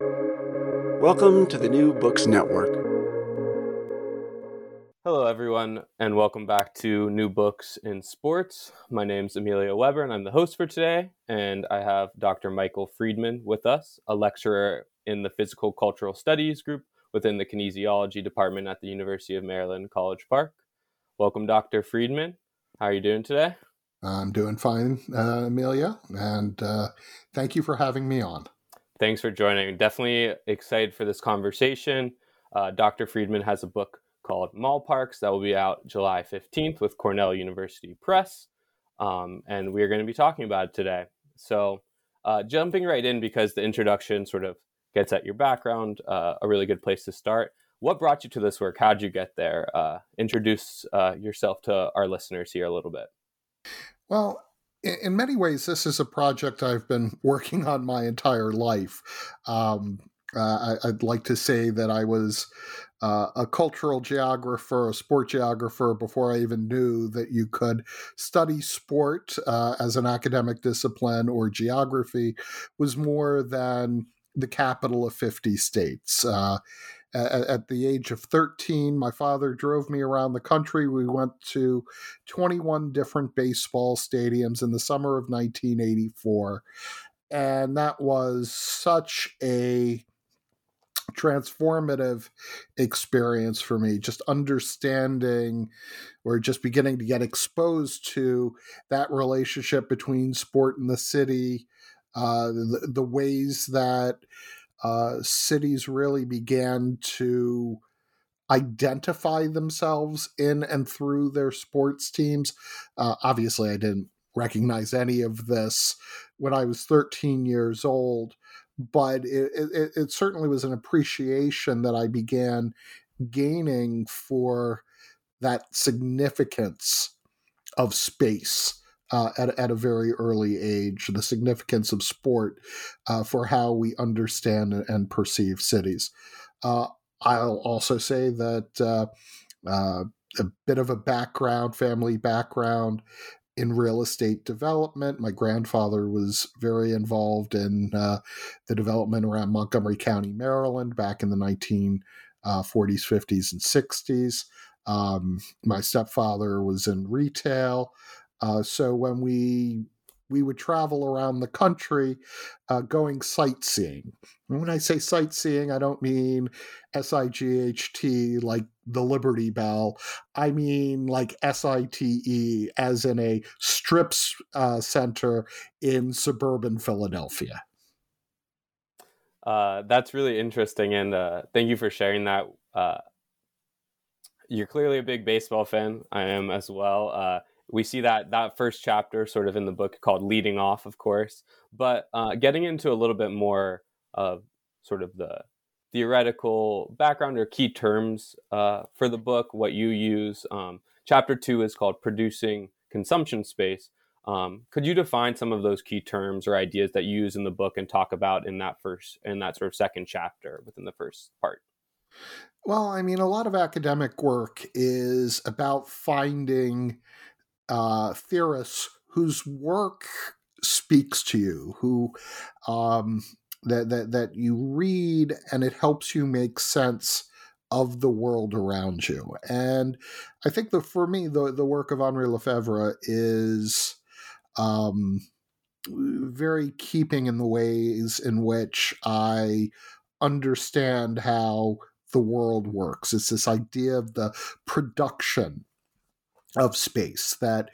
Welcome to the New Books Network. Hello, everyone, and welcome back to New Books in Sports. My name is Emilio Weber, and I'm the host for today. And I have Dr. Michael Friedman with us, a lecturer in the Physical Cultural Studies group within the Kinesiology Department at the University of Maryland, College Park. Welcome, Dr. Friedman. How are you doing today? I'm doing fine, uh, Amelia, and uh, thank you for having me on. Thanks for joining. Definitely excited for this conversation. Uh, Dr. Friedman has a book called Mallparks that will be out July 15th with Cornell University Press. Um, and we're going to be talking about it today. So, uh, jumping right in because the introduction sort of gets at your background, uh, a really good place to start. What brought you to this work? How'd you get there? Uh, introduce uh, yourself to our listeners here a little bit. Well, in many ways, this is a project I've been working on my entire life. Um, uh, I, would like to say that I was uh, a cultural geographer, a sport geographer, before I even knew that you could study sport uh, as an academic discipline or geography was more than the capital of 50 states. At, at, the age of 13, my father drove me around the country. We went to 21 different baseball stadiums in the summer of 1984. And that was such a transformative experience for me just understanding or just beginning to get exposed to that relationship between sport and the city uh, the, the ways that uh, cities really began to identify themselves in and through their sports teams. Uh, obviously, I didn't recognize any of this when I was 13 years old, but it, it, it certainly was an appreciation that I began gaining for that significance of space uh, at, at a very early age the significance of sport uh, for how we understand and perceive cities. Uh, I'll also say that uh, uh, a bit of a background, family background in real estate development. My grandfather was very involved in uh, the development around Montgomery County, Maryland, back in the 1940s, 50s, and 60s. Um, my stepfather was in retail. Uh, so when we we would travel around the country uh, going sightseeing. And when I say sightseeing, I don't mean S I G H T like the Liberty Bell. I mean like S I T E, as in a strips uh, center in suburban Philadelphia. Uh, that's really interesting, and uh, thank you for sharing that. Uh, you're clearly a big baseball fan. I am as well uh, we see that that first chapter sort of in the book called leading off of course but uh, getting into a little bit more of sort of the theoretical background or key terms uh, for the book what you use um, chapter two is called producing consumption space. Um, could you define some of those key terms or ideas that you use in the book and talk about in that first in that sort of second chapter within the first part? Well i mean a lot of academic work is about finding uh, theorists whose work speaks to you, who um, that that that you read and it helps you make sense of the world around you. And I think that for me, the the work of Henri Lefebvre is um, very keeping in the ways in which I understand how the world works. It's this idea of the production of space that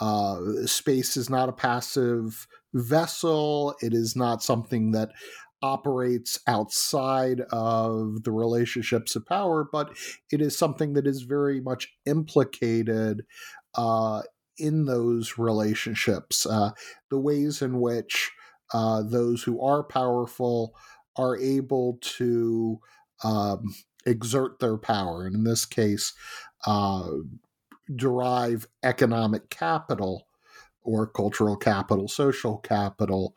uh, space is not a passive vessel it is not something that operates outside of the relationships of power but it is something that is very much implicated uh, in those relationships uh, the ways in which uh, those who are powerful are able to um, exert their power, and in this case, uh, derive economic capital or cultural capital, social capital,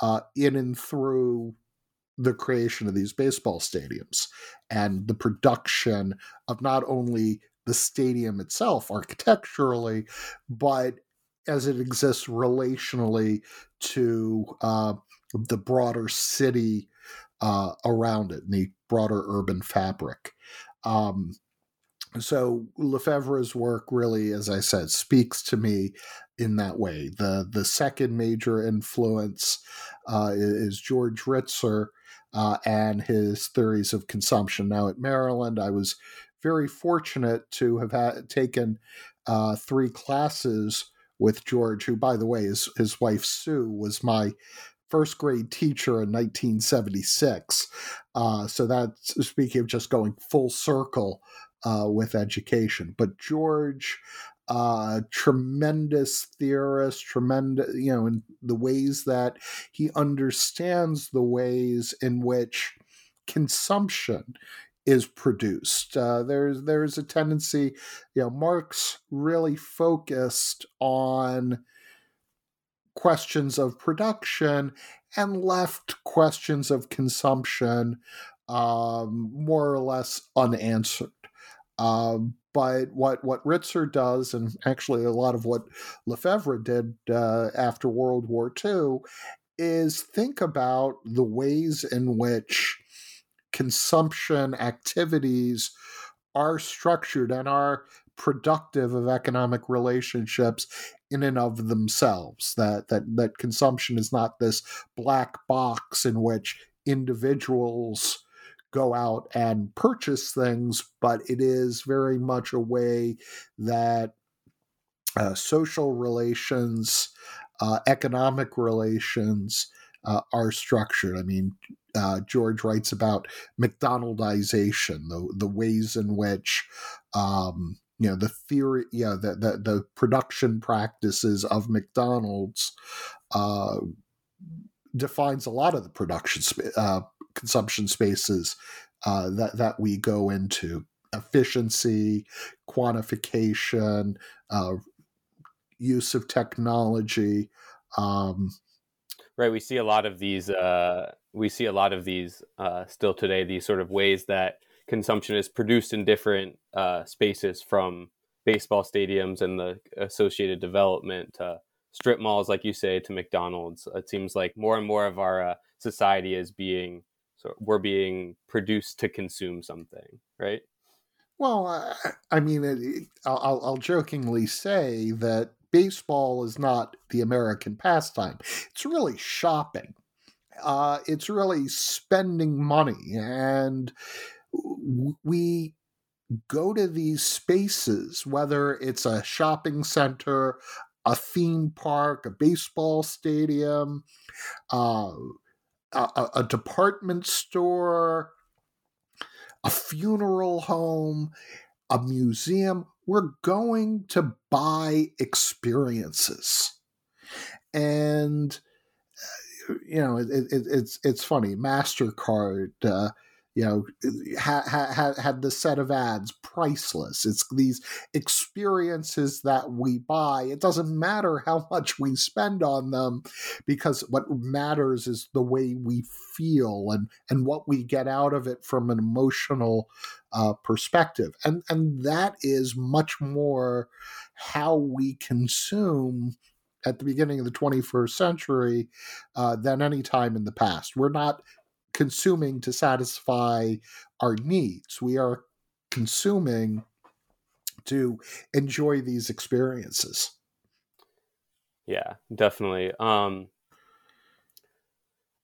uh, in and through the creation of these baseball stadiums and the production of not only the stadium itself architecturally, but as it exists relationally to uh, the broader city uh, around it and the broader urban fabric. Um, so Lefebvre's work really, as I said, speaks to me in that way. The the second major influence uh, is George Ritzer uh, and his theories of consumption. Now at Maryland, I was very fortunate to have had, taken uh, three classes with George, who, by the way, his his wife Sue was my first grade teacher in 1976. Uh, so that's speaking of just going full circle uh, with education. But George, uh, tremendous theorist, tremendous, you know, in the ways that he understands the ways in which consumption is produced. Uh, there's there's a tendency, you know, Marx really focused on questions of production and left questions of consumption um, more or less unanswered. Um, but what what Ritzer does, and actually a lot of what Lefebvre did uh, after World War II, is think about the ways in which consumption activities are structured and are productive of economic relationships in and of themselves. That that that consumption is not this black box in which individuals go out and purchase things, but it is very much a way that uh, social relations, uh, economic relations uh, are structured. I mean, uh, George writes about McDonaldization, the the ways in which um, you know the theory, yeah, the, the the production practices of McDonald's uh, defines a lot of the production uh, consumption spaces uh, that that we go into efficiency, quantification, uh, use of technology. Um, right, we see a lot of these. Uh, we see a lot of these uh, still today. These sort of ways that consumption is produced in different uh, spaces, from baseball stadiums and the associated development to strip malls, like you say, to McDonald's. It seems like more and more of our uh, society is being so we're being produced to consume something, right? Well, I, I mean, it, I'll, I'll jokingly say that baseball is not the American pastime. It's really shopping. Uh, it's really spending money, and we go to these spaces, whether it's a shopping center, a theme park, a baseball stadium, uh, a, a department store, a funeral home, a museum. We're going to buy experiences. And uh, you know, it, it, it's it's funny. Mastercard uh, you know had ha, had the set of ads priceless. It's these experiences that we buy. It doesn't matter how much we spend on them because what matters is the way we feel and and what we get out of it from an emotional uh, perspective. And and that is much more how we consume at the beginning of the 21st century uh, than any time in the past. We're not consuming to satisfy our needs. We are consuming to enjoy these experiences. Yeah, definitely. Um,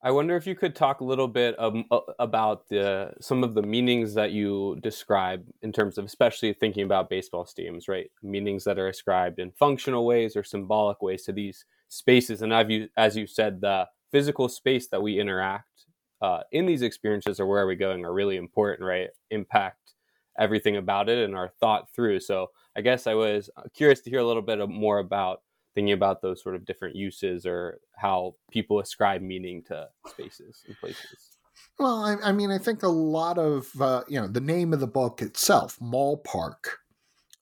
I wonder if you could talk a little bit um, about the some of the meanings that you describe in terms of, especially thinking about baseball stadiums, right? Meanings that are ascribed in functional ways or symbolic ways to these spaces, and you as you said, the physical space that we interact uh, in these experiences or where are we going are really important, right? Impact everything about it and are thought through. So I guess I was uh, curious to hear a little bit more about thinking about those sort of different uses or how people ascribe meaning to spaces and places. Well, I, I, mean, I think a lot of uh, you know the name of the book itself, Mallpark,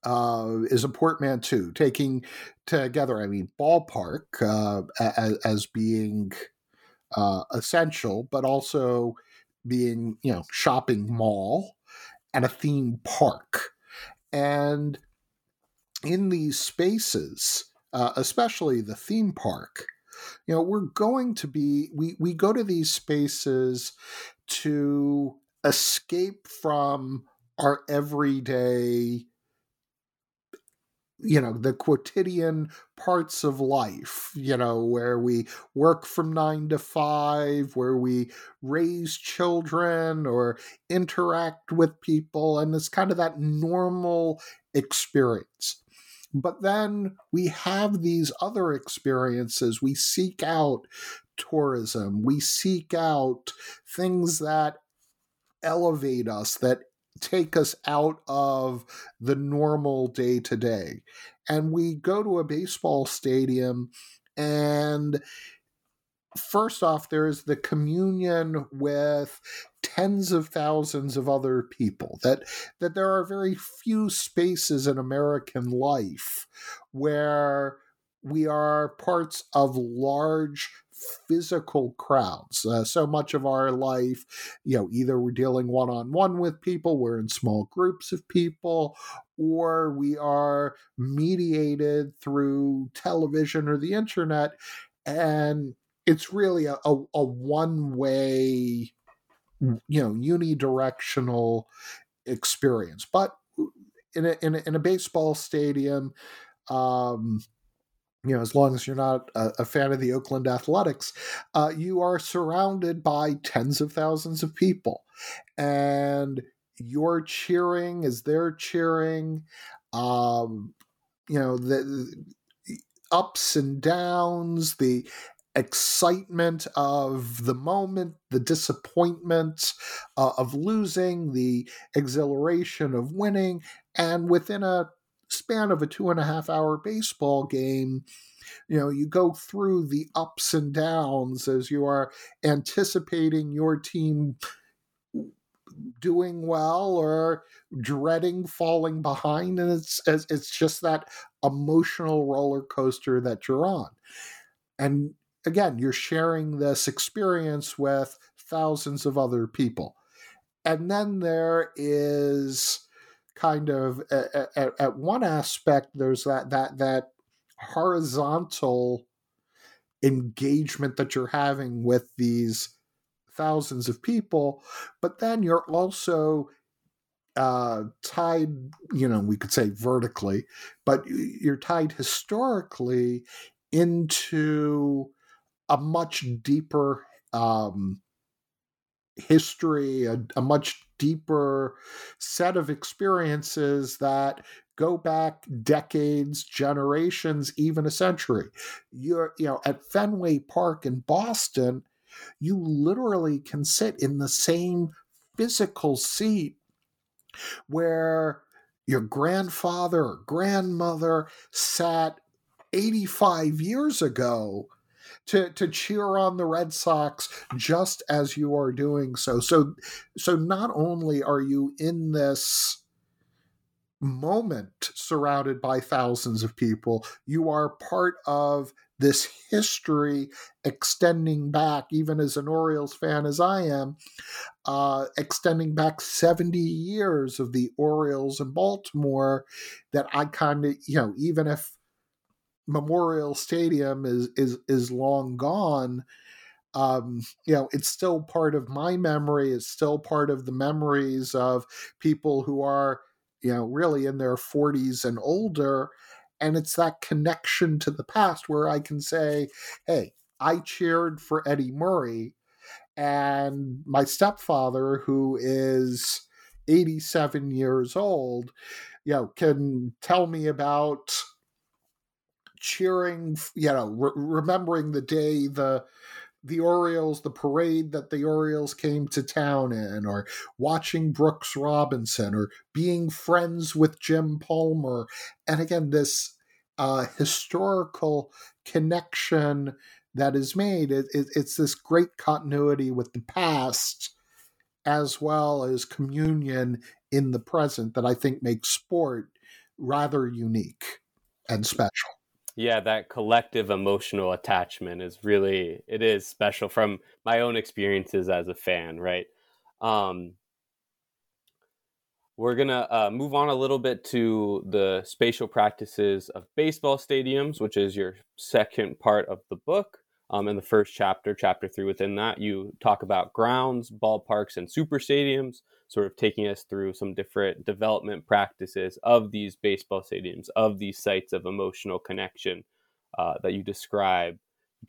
uh, is a portmanteau, taking together. I mean, ballpark uh, as, as, being uh, essential, but also being you know shopping mall and a theme park, and in these spaces, uh, especially the theme park you know we're going to be we we go to these spaces to escape from our everyday you know the quotidian parts of life you know where we work from 9 to 5 where we raise children or interact with people and it's kind of that normal experience but then we have these other experiences. We seek out tourism, we seek out things that elevate us, that take us out of the normal day to day. And we go to a baseball stadium and first off, there's the communion with tens of thousands of other people. That that there are very few spaces in American life where we are parts of large physical crowds. Uh, so much of our life, you know, either we're dealing one on one with people, we're in small groups of people, or we are mediated through television or the internet. And it's really a, a, a one way, you know, unidirectional experience. But in a, in a, in a baseball stadium, um, you know, as long as you're not a, a fan of the Oakland Athletics, uh, you are surrounded by tens of thousands of people, and you're cheering as they're cheering. Um, you know the, the ups and downs, the excitement of the moment, the disappointment uh, of losing, the exhilaration of winning, and within a span of a two and a half hour baseball game, you know, you go through the ups and downs as you are anticipating your team doing well or dreading falling behind and it's it's just that emotional roller coaster that you're on and again, you're sharing this experience with thousands of other people. And then there is kind of at, at, at one aspect there's that that that horizontal engagement that you're having with these thousands of people but then you're also uh, tied, you know, we could say vertically, but you're tied historically into a much deeper um, history, a, a, much deeper set of experiences that go back decades, generations, even a century. You're, you know, at Fenway Park in Boston, you literally can sit in the same physical seat where your grandfather or grandmother sat 85 years ago to to cheer on the Red Sox just as you are doing so. So so not only are you in this moment surrounded by thousands of people, you are part of this history extending back, even as an Orioles fan as I am, uh, extending back 70 years of the Orioles in Baltimore that I kind of, you know, even if Memorial Stadium is is is long gone, um, you know, it's still part of my memory. It's still part of the memories of people who are, you know, really in their 40s and older. And it's that connection to the past where I can say, hey, I cheered for Eddie Murray. And my stepfather, who is 87 years old, you know, can tell me about cheering, you know, re- remembering the day the the Orioles, the parade that the Orioles came to town in, or watching Brooks Robinson, or being friends with Jim Palmer, and again this uh, historical connection that is made. It, it, it's this great continuity with the past as well as communion in the present that I think makes sport rather unique and special. Yeah, that collective emotional attachment is really it is special from my own experiences as a fan, right? Um, we're gonna uh, move on a little bit to the spatial practices of baseball stadiums, which is your second part of the book. Um, in the first chapter, chapter three, within that, you talk about grounds, ballparks, and super stadiums, sort of taking us through some different development practices of these baseball stadiums, of these sites of emotional connection uh, that you describe.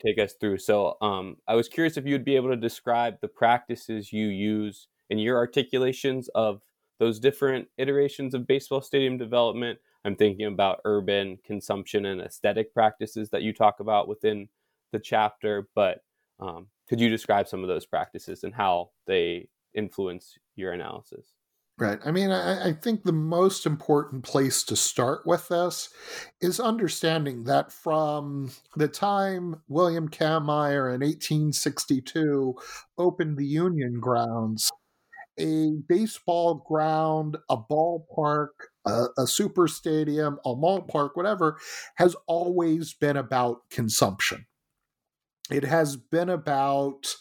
Take us through. So, um, I was curious if you would be able to describe the practices you use in your articulations of those different iterations of baseball stadium development. I'm thinking about urban consumption and aesthetic practices that you talk about within the chapter, but um, could you describe some of those practices and how they influence your analysis? Right. I mean, I, I, think the most important place to start with this is understanding that from the time William Cammeyer in 1862 opened the Union grounds, a baseball ground, a ballpark, a, a super stadium, a mall park, whatever, has always been about consumption it has been about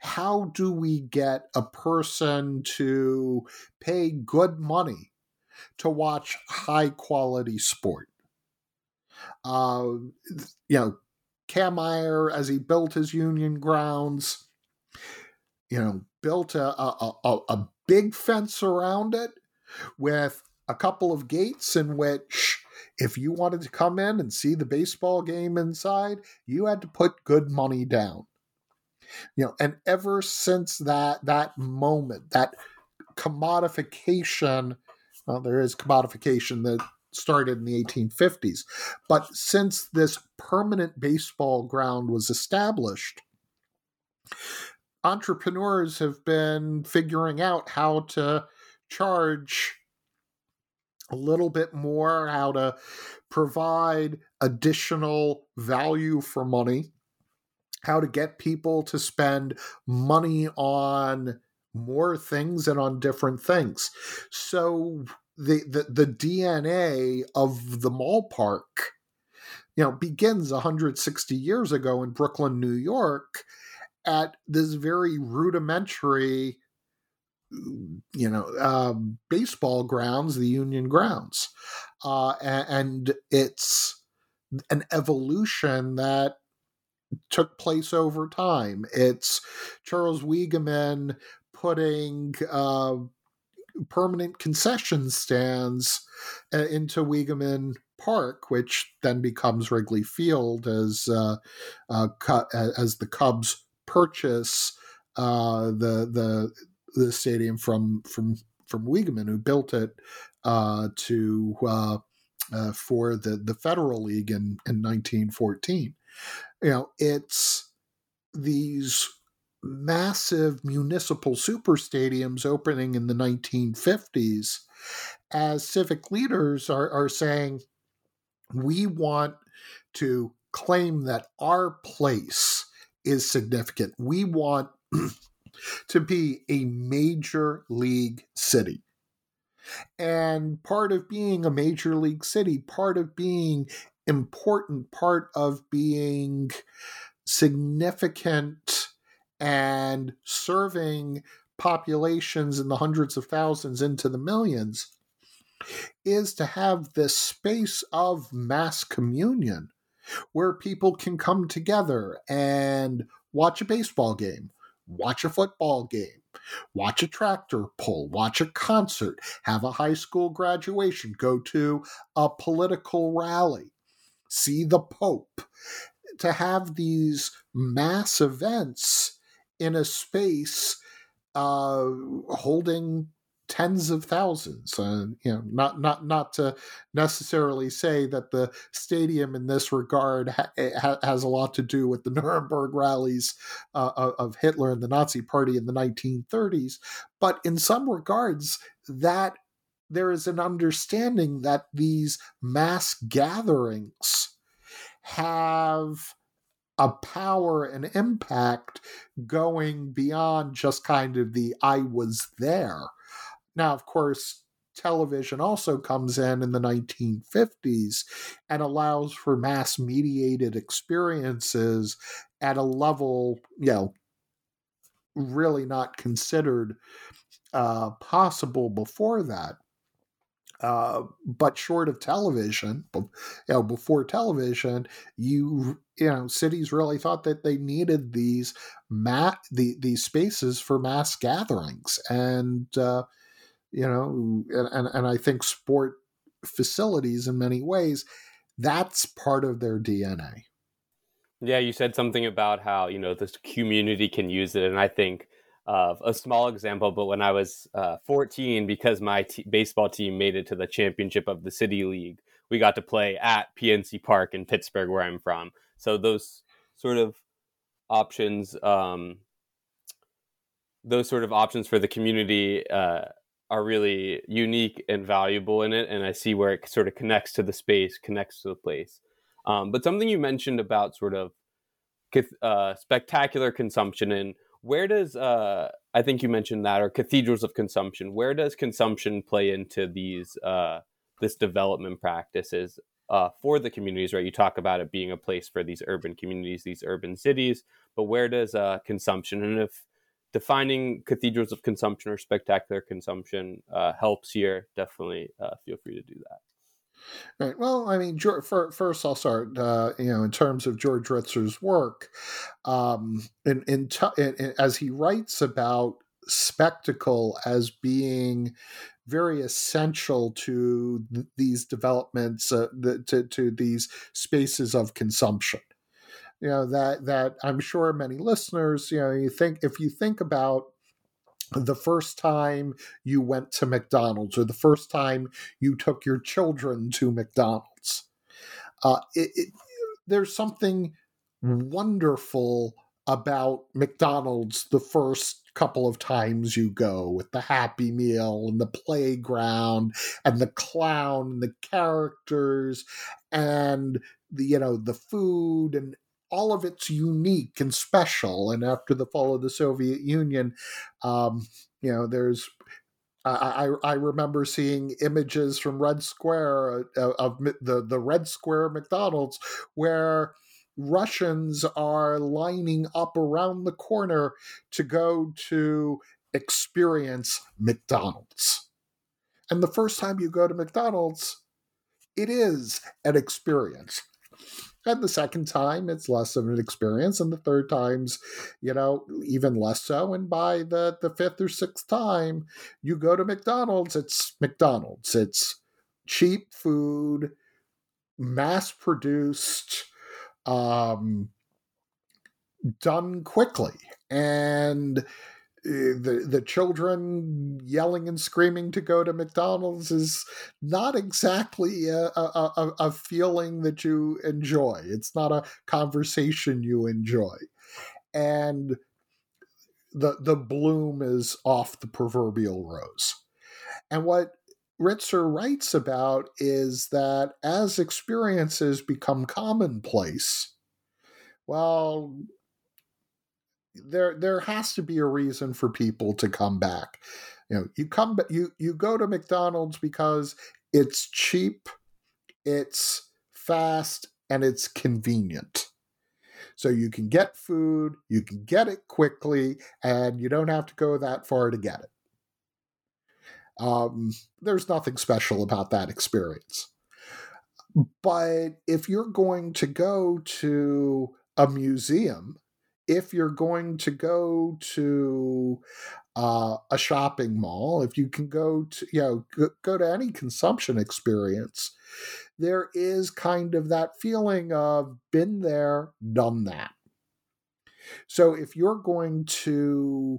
how do we get a person to pay good money to watch high quality sport. Uh, you know, Cammeyer, as he built his union grounds, you know, built a, a, a, a big fence around it with a couple of gates in which if you wanted to come in and see the baseball game inside, you had to put good money down. You know, and ever since that that moment, that commodification, well, there is commodification that started in the 1850s, but since this permanent baseball ground was established, entrepreneurs have been figuring out how to charge a little bit more, how to provide additional value for money, how to get people to spend money on more things and on different things. So the the, the DNA of the mall park you know begins 160 years ago in Brooklyn, New York at this very rudimentary you know, uh, baseball grounds, the Union grounds. Uh, and, it's an evolution that took place over time. It's Charles Weeghman putting uh, permanent concession stands uh, into Weeghman Park, which then becomes Wrigley Field as uh, uh, as the Cubs purchase uh, the the the stadium from from from Weeghman, who built it uh, to uh, uh, for the the Federal League in in 1914. You know, it's these massive municipal super stadiums opening in the 1950s as civic leaders are, are saying we want to claim that our place is significant. We want to be a major league city. And part of being a major league city, part of being important, part of being significant and serving populations in the hundreds of thousands into the millions is to have this space of mass communion where people can come together and watch a baseball game watch a football game, watch a tractor pull, watch a concert, have a high school graduation, go to a political rally, see the Pope. To have these mass events in a space uh, holding tens of thousands. Uh, you know, not not not to necessarily say that the stadium in this regard ha- eh, ha- has a lot to do with the Nuremberg rallies uh, of Hitler and the Nazi Party in the 1930s, but in some regards, that there is an understanding that these mass gatherings have a power and impact going beyond just kind of the I was there. Now, of course, television also comes in in the 1950s and allows for mass mediated experiences at a level, you know, really not considered uh, possible before that. Uh, but short of television, you know, before television, you you know, cities really thought that they needed these mat the these spaces for mass gatherings, and uh, you know, and and I think sport facilities in many ways that's part of their DNA. Yeah, you said something about how you know this community can use it, and I think of a small example, but when I was uh, 14, because my t- baseball team made it to the championship of the City League, we got to play at PNC Park in Pittsburgh, where I'm from. So those sort of options, um, those sort of options for the community uh, are really unique and valuable in it. And I see where it sort of connects to the space, connects to the place. Um, but something you mentioned about sort of uh, spectacular consumption and where does uh, I think you mentioned that or cathedrals of consumption? Where does consumption play into these uh, this development practices uh, for the communities? Right, you talk about it being a place for these urban communities, these urban cities, but where does uh, consumption and if defining cathedrals of consumption or spectacular consumption uh, helps here, definitely uh, feel free to do that. Right. Well, I mean, first I'll start. Uh, you know, in terms of George Ritzer's work, um, in, in, t- in as he writes about spectacle as being very essential to th- these developments, uh, the, to to these spaces of consumption. You know that that I'm sure many listeners, you know, you think if you think about the first time you went to McDonald's or the first time you took your children to McDonald's. Uh, it, it, there's something wonderful about McDonald's the first couple of times you go with the Happy Meal and the playground and the clown and the characters and the you know the food and all of it's unique and special. And after the fall of the Soviet Union, um, you know, there's I, I, remember seeing images from Red Square uh, of the, the Red Square McDonald's where Russians are lining up around the corner to go to experience McDonald's. And the first time you go to McDonald's, it is an experience. And the second time, it's less of an experience. And the third time's, you know, even less so. And by the, the fifth or sixth time, you go to McDonald's, it's McDonald's. It's cheap food, mass produced, um, done quickly. And Eh, the the children yelling and screaming to go to McDonald's is not exactly a, a, a, a, feeling that you enjoy. It's not a conversation you enjoy, and the the bloom is off the proverbial rose. And what Ritzer writes about is that as experiences become commonplace, well, there there has to be a reason for people to come back. You know, you come you you go to McDonald's because it's cheap, it's fast, and it's convenient. So you can get food, you can get it quickly, and you don't have to go that far to get it. Um, there's nothing special about that experience. But if you're going to go to a museum if you're going to go to uh, a shopping mall, if you can go to, you know, go, go to any consumption experience, there is kind of that feeling of been there, done that. So if you're going to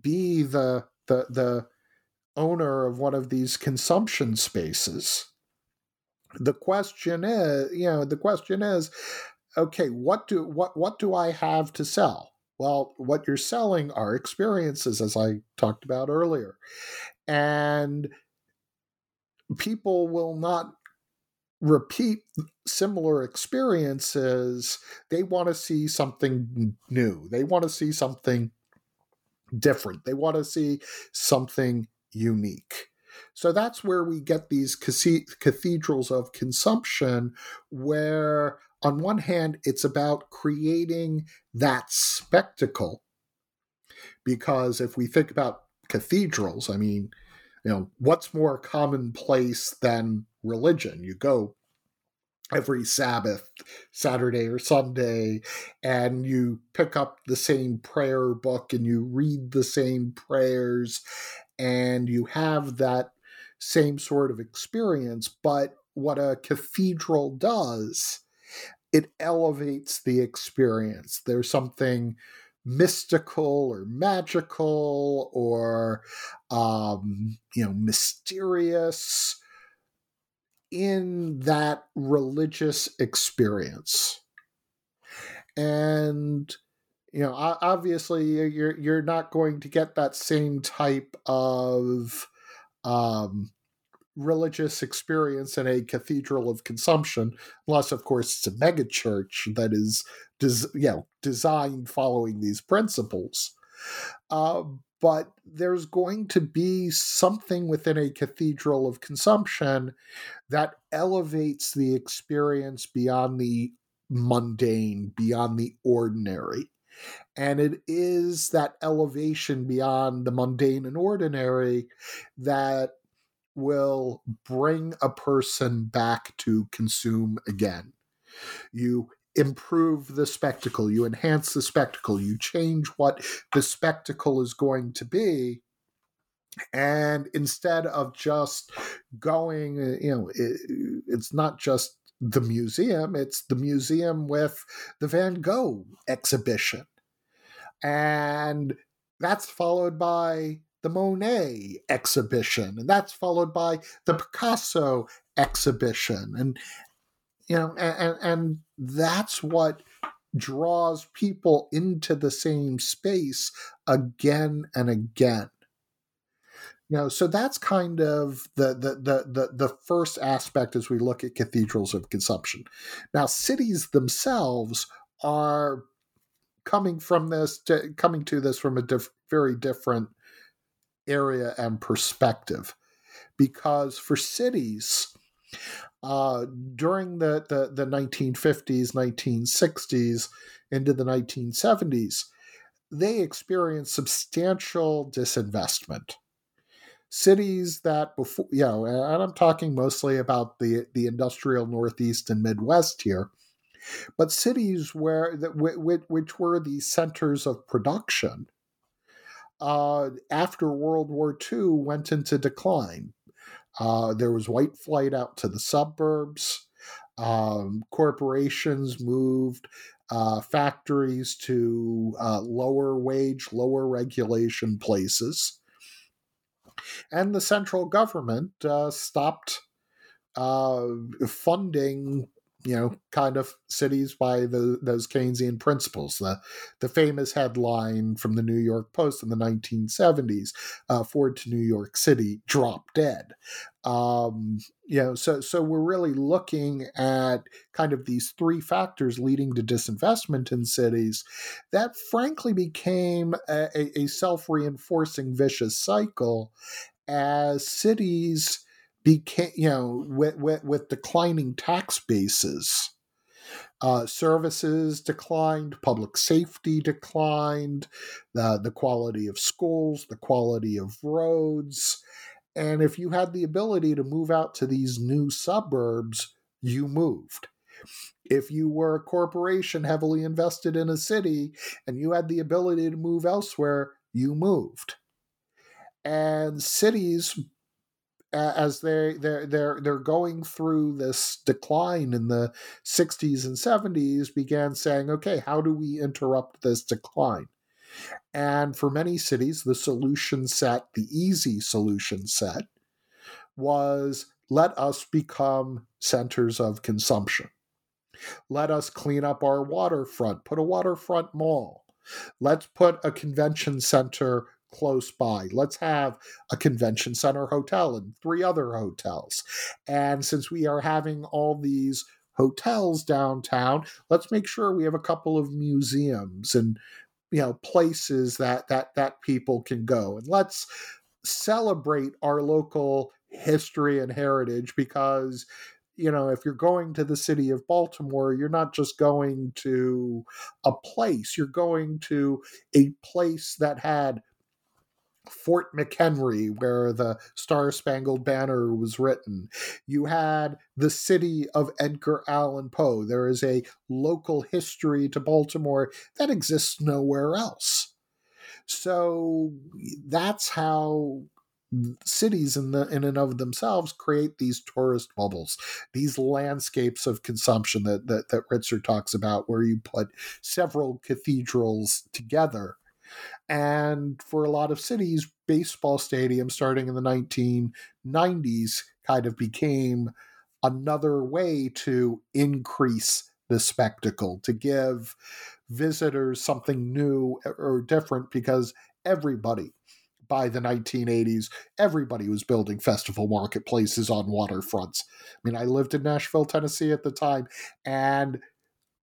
be the the the owner of one of these consumption spaces, the question is, you know, the question is, okay, what do what what do I have to sell? Well, what you're selling are experiences, as I talked about earlier, and people will not repeat similar experiences, they want to see something new. They want to see something different. They want to see something unique. So that's where we get these cathedrals of consumption, where on one hand, it's about creating that spectacle. Because if we think about cathedrals, I mean, you know, what's more commonplace than religion? You go every Sabbath, Saturday or Sunday, and you pick up the same prayer book and you read the same prayers and you have that same sort of experience. But what a cathedral does, it elevates the experience. There's something mystical or magical or um, you know mysterious in that religious experience and you know obviously you're you're not going to get that same type of um, religious experience in a cathedral of consumption unless of course it's a megachurch that is des- you know designed following these principles uh, but there's going to be something within a cathedral of consumption that elevates the experience beyond the mundane, beyond the ordinary. And it is that elevation beyond the mundane and ordinary that will bring a person back to consume again. You improve the spectacle, you enhance the spectacle, you change what the spectacle is going to be. And instead of just going, uh, you know, it, it's not just the museum, it's the museum with the Van Gogh exhibition. And that's followed by the Monet exhibition, and that's followed by the Picasso exhibition. And you know and, and that's what draws people into the same space again and again you know so that's kind of the, the the the the, first aspect as we look at cathedrals of consumption now cities themselves are coming from this to, coming to this from a diff, very different area and perspective because for cities uh, during the, the, the 1950s, 1960s, into the 1970s, they experienced substantial disinvestment. Cities that before, you know, and I'm talking mostly about the, the industrial Northeast and Midwest here, but cities where that which, which were the centers of production uh, after World War II went into decline uh, there was white flight out to the suburbs. Um, corporations moved uh, factories to uh, lower wage, lower regulation places. And the central government uh, stopped uh, funding you know, kind of cities by the, those Keynesian principles. The, the famous headline from the New York Post in the 1970s uh, Ford to New York City, drop dead. Um, you know, so, so we're really looking at kind of these three factors leading to disinvestment in cities that frankly became a, a self reinforcing vicious cycle as cities became you know with with, with declining tax bases uh, services declined, public safety declined, the, the quality of schools, the quality of roads. And if you had the ability to move out to these new suburbs, you moved. If you were a corporation heavily invested in a city and you had the ability to move elsewhere, you moved. And cities as they they're they're they're going through this decline in the 60s and 70s began saying okay how do we interrupt this decline? And for many cities the solution set the easy solution set was let us become centers of consumption. Let us clean up our waterfront put a waterfront mall. Let's put a convention center close by. Let's have a convention center hotel and three other hotels. And since we are having all these hotels downtown, let's make sure we have a couple of museums and you know places that that that people can go and let's celebrate our local history and heritage because you know if you're going to the city of baltimore you're not just going to a place you're going to a place that had Fort McHenry, where the Star Spangled Banner was written. You had the city of Edgar Allan Poe. There is a local history to Baltimore that exists nowhere else. So that's how cities in the in and of themselves create these tourist bubbles these landscapes of consumption that that, that ritzer talks about where you put several cathedrals together and for a lot of cities, baseball stadiums starting in the 1990s kind of became another way to increase the spectacle, to give visitors something new or different because everybody by the 1980s, everybody was building festival marketplaces on waterfronts. I mean, I lived in Nashville, Tennessee at the time, and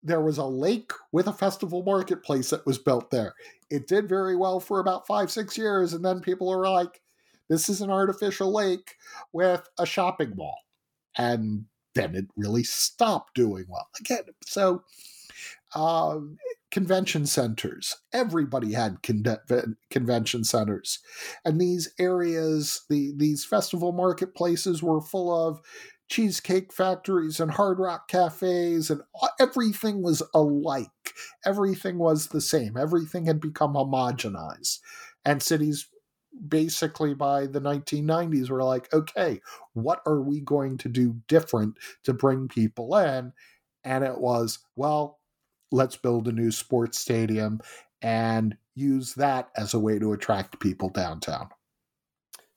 there was a lake with a festival marketplace that was built there. It did very well for about five, six years, and then people are like, this is an artificial lake with a shopping mall. And then it really stopped doing well. Again, so uh, convention centers. Everybody had con- convention centers, and these areas, the these festival marketplaces, were full of cheesecake factories and hard rock cafes and everything was alike. Everything was the same. Everything had become homogenized. And cities basically by the 1990s were like okay what are we going to do different to bring people in? And it was well let's build a new sports stadium and use that as a way to attract people downtown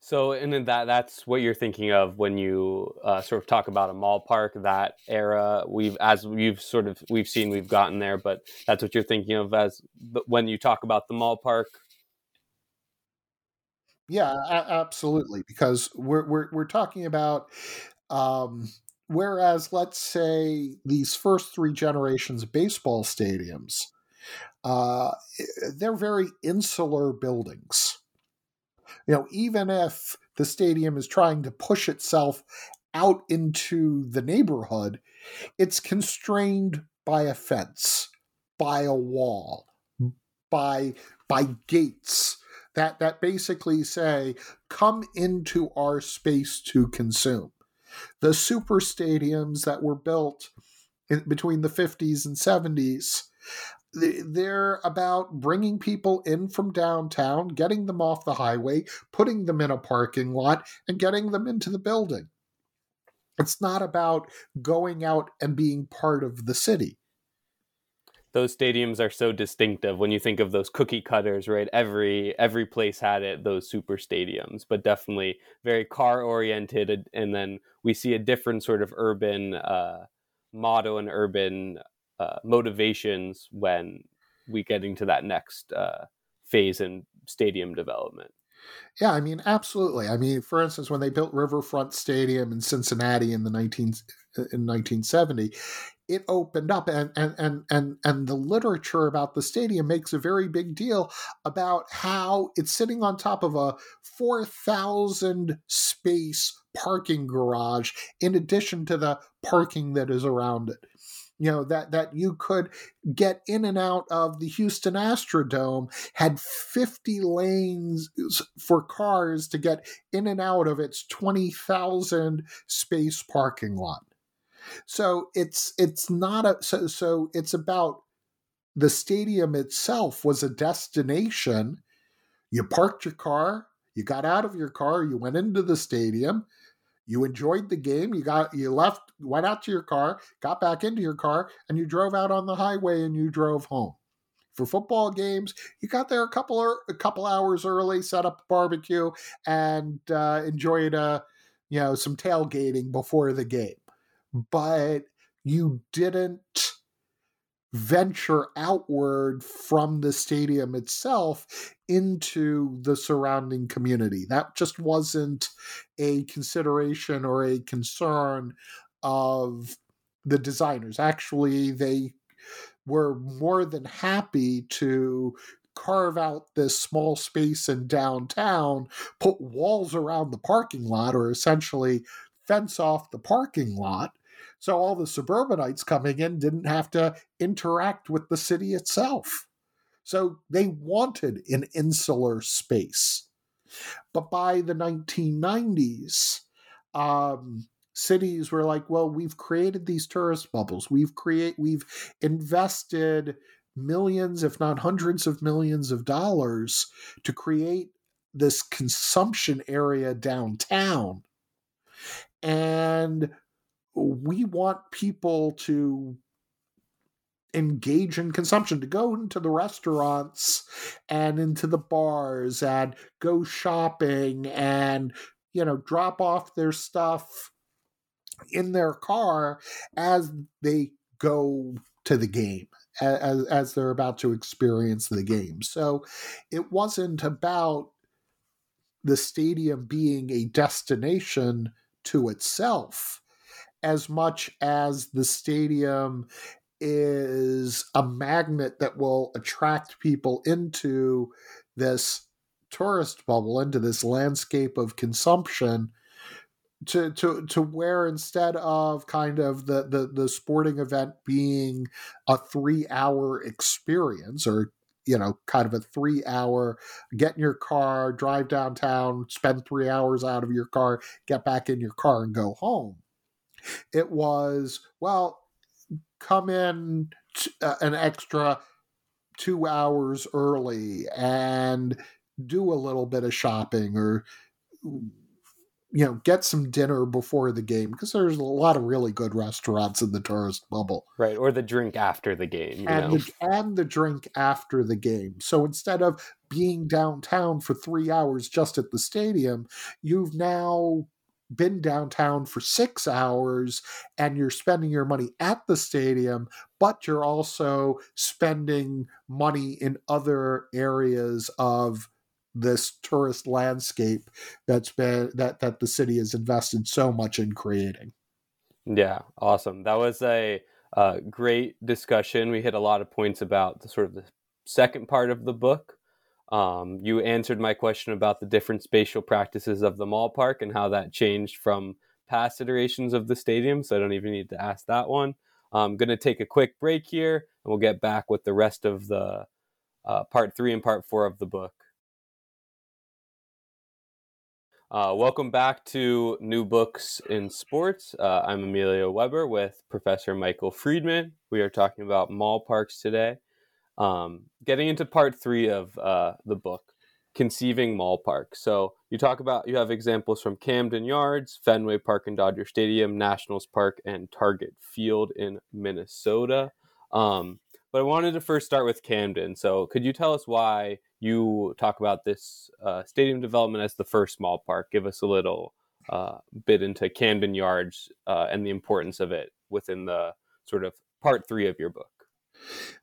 so, and then that that's what you're thinking of when you uh, sort of talk about a mall park. That era, we've as you've sort of we've seen we've gotten there, but that's what you're thinking of as when you talk about the mall park. Yeah, a- absolutely, because we're we're we're talking about. Um, whereas, let's say these first three generations of baseball stadiums, uh, they're very insular buildings you know, even if the stadium is trying to push itself out into the neighborhood, it's constrained by a fence, by a wall, by by gates that that basically say come into our space to consume. The super stadiums that were built in, between the 50s and 70s they're about bringing people in from downtown, getting them off the highway, putting them in a parking lot, and getting them into the building. It's not about going out and being part of the city. Those stadiums are so distinctive when you think of those cookie cutters, right? Every every place had it, those super stadiums, but definitely very car oriented. And then we see a different sort of urban uh, motto and urban uh, motivations when we get into that next uh, phase in stadium development. Yeah, I mean, absolutely. I mean, for instance, when they built Riverfront Stadium in Cincinnati in the 19 in 1970, it opened up and and and and and the literature about the stadium makes a very big deal about how it's sitting on top of a 4000 space parking garage in addition to the parking that is around it you know that that you could get in and out of the Houston Astrodome had 50 lanes uh, for cars to get in and out of its 20,000 space parking lot. So it's it's not a so so it's about the stadium itself was a destination. You parked your car, you got out of your car, you went into the stadium, you enjoyed the game you got you left went out to your car got back into your car and you drove out on the highway and you drove home. For football games you got there a couple or a couple hours early set up a barbecue and uh, enjoyed a uh, you know some tailgating before the game. But you didn't venture outward from the stadium itself into the surrounding community. That just wasn't a consideration or a concern of the designers. Actually, they were more than happy to carve out this small space in downtown, put walls around the parking lot, or essentially fence off the parking lot. So all the suburbanites coming in didn't have to interact with the city itself. So they wanted an insular space. But by the 1990s, um, cities were like, well, we've created these tourist bubbles. We've create we've invested millions, if not hundreds of millions of dollars to create this consumption area downtown. And we want people to engage in consumption, to go into the restaurants and into the bars and go shopping and, you know, drop off their stuff in their car as they go to the game as, as they're about to experience the game. So it wasn't about the stadium being a destination to itself as much as the stadium is a magnet that will attract people into this tourist bubble, into this landscape of consumption to to to where instead of kind of the the the sporting event being a 3 hour experience or you know kind of a 3 hour get in your car drive downtown spend 3 hours out of your car get back in your car and go home it was well come in t- uh, an extra 2 hours early and do a little bit of shopping or you know get some dinner before the game because there's a lot of really good restaurants in the tourist bubble. Right or the drink after the game and the, and the drink after the game. So instead of being downtown for three hours just at the stadium you've now been downtown for six hours and you're spending your money at the stadium, but you're also spending money in other areas of this tourist landscape that's been that that the city has invested so much in creating. Yeah, awesome. That was a uh, great discussion. We hit a lot of points about the sort of the second part of the book. Um, you answered my question about the different spatial practices of the Mallpark and how that changed from past iterations of the stadium. So I don't even need to ask that one. I'm going to take a quick break here and we'll get back with the rest of the uh, part three and part four of the book. Uh, welcome back to New Books in Sports. Uh, I'm Emilio Weber with Professor Michael Friedman. We are talking about mall parks today. Um, getting into part three of uh, the book, Conceiving Mall Parks. So you talk about, you have examples from Camden Yards, Fenway Park and Dodger Stadium, Nationals Park, and Target Field in Minnesota. Um, but I wanted to first start with Camden. So could you tell us why you talk about this uh, stadium development as the first mall park. Give us a little uh, bit into Camden Yards uh, and the importance of it within the sort of part three of your book.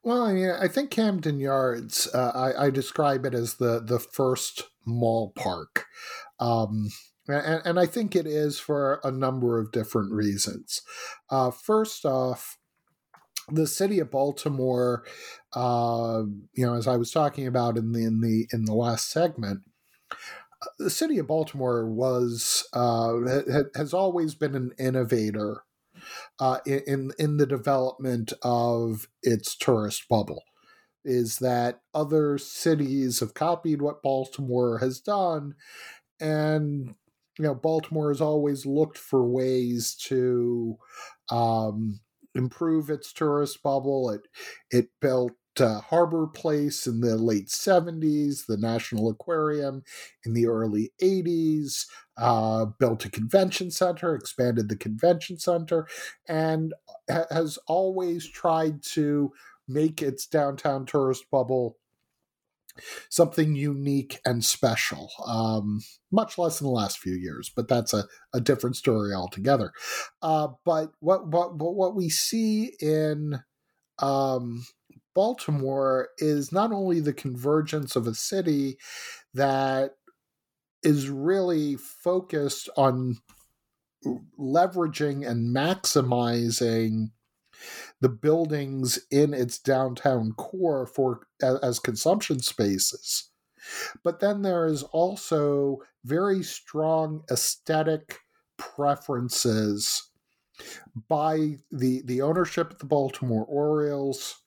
Well, I mean, I think Camden Yards, uh, I, I, describe it as the the first mall park. Um, and, and, I think it is for a number of different reasons. Uh, first off, the city of Baltimore, uh, you know, as I was talking about in the in the in the last segment, uh, the city of Baltimore was uh, has always been an innovator uh, in in the development of its tourist bubble. Is that other cities have copied what Baltimore has done, and you know Baltimore has always looked for ways to um, improve its tourist bubble. It it built uh, Harbor Place in the late 70s, the National Aquarium in the early 80s, uh, built a convention center, expanded the convention center, and ha- has always tried to make its downtown tourist bubble something unique and special. Um, much less in the last few years, but that's a, a different story altogether. Uh, but what, what what we see in um, Baltimore is not only the convergence of a city that is really focused on leveraging and maximizing the buildings in its downtown core for as, consumption spaces. But then there is also very strong aesthetic preferences by the the ownership of the Baltimore Orioles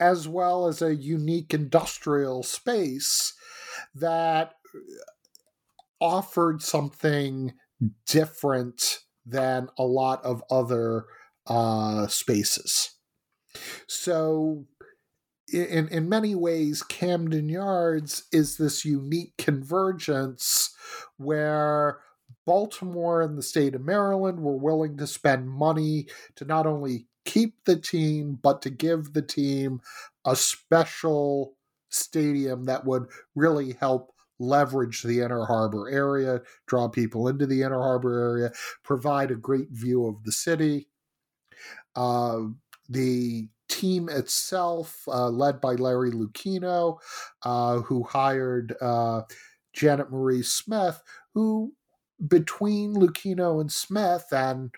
as well as a unique industrial space that offered something different than a lot of other uh, spaces. So in in many ways Camden Yards is this unique convergence where Baltimore and the state of Maryland were willing to spend money to not only keep the team but to give the team a special stadium that would really help leverage the Inner Harbor area, draw people into the Inner Harbor area, provide a great view of the city. Uh, the team itself, uh, led by Larry Lucchino, uh, who hired uh, Janet Marie Smith, who between Lucchino and Smith and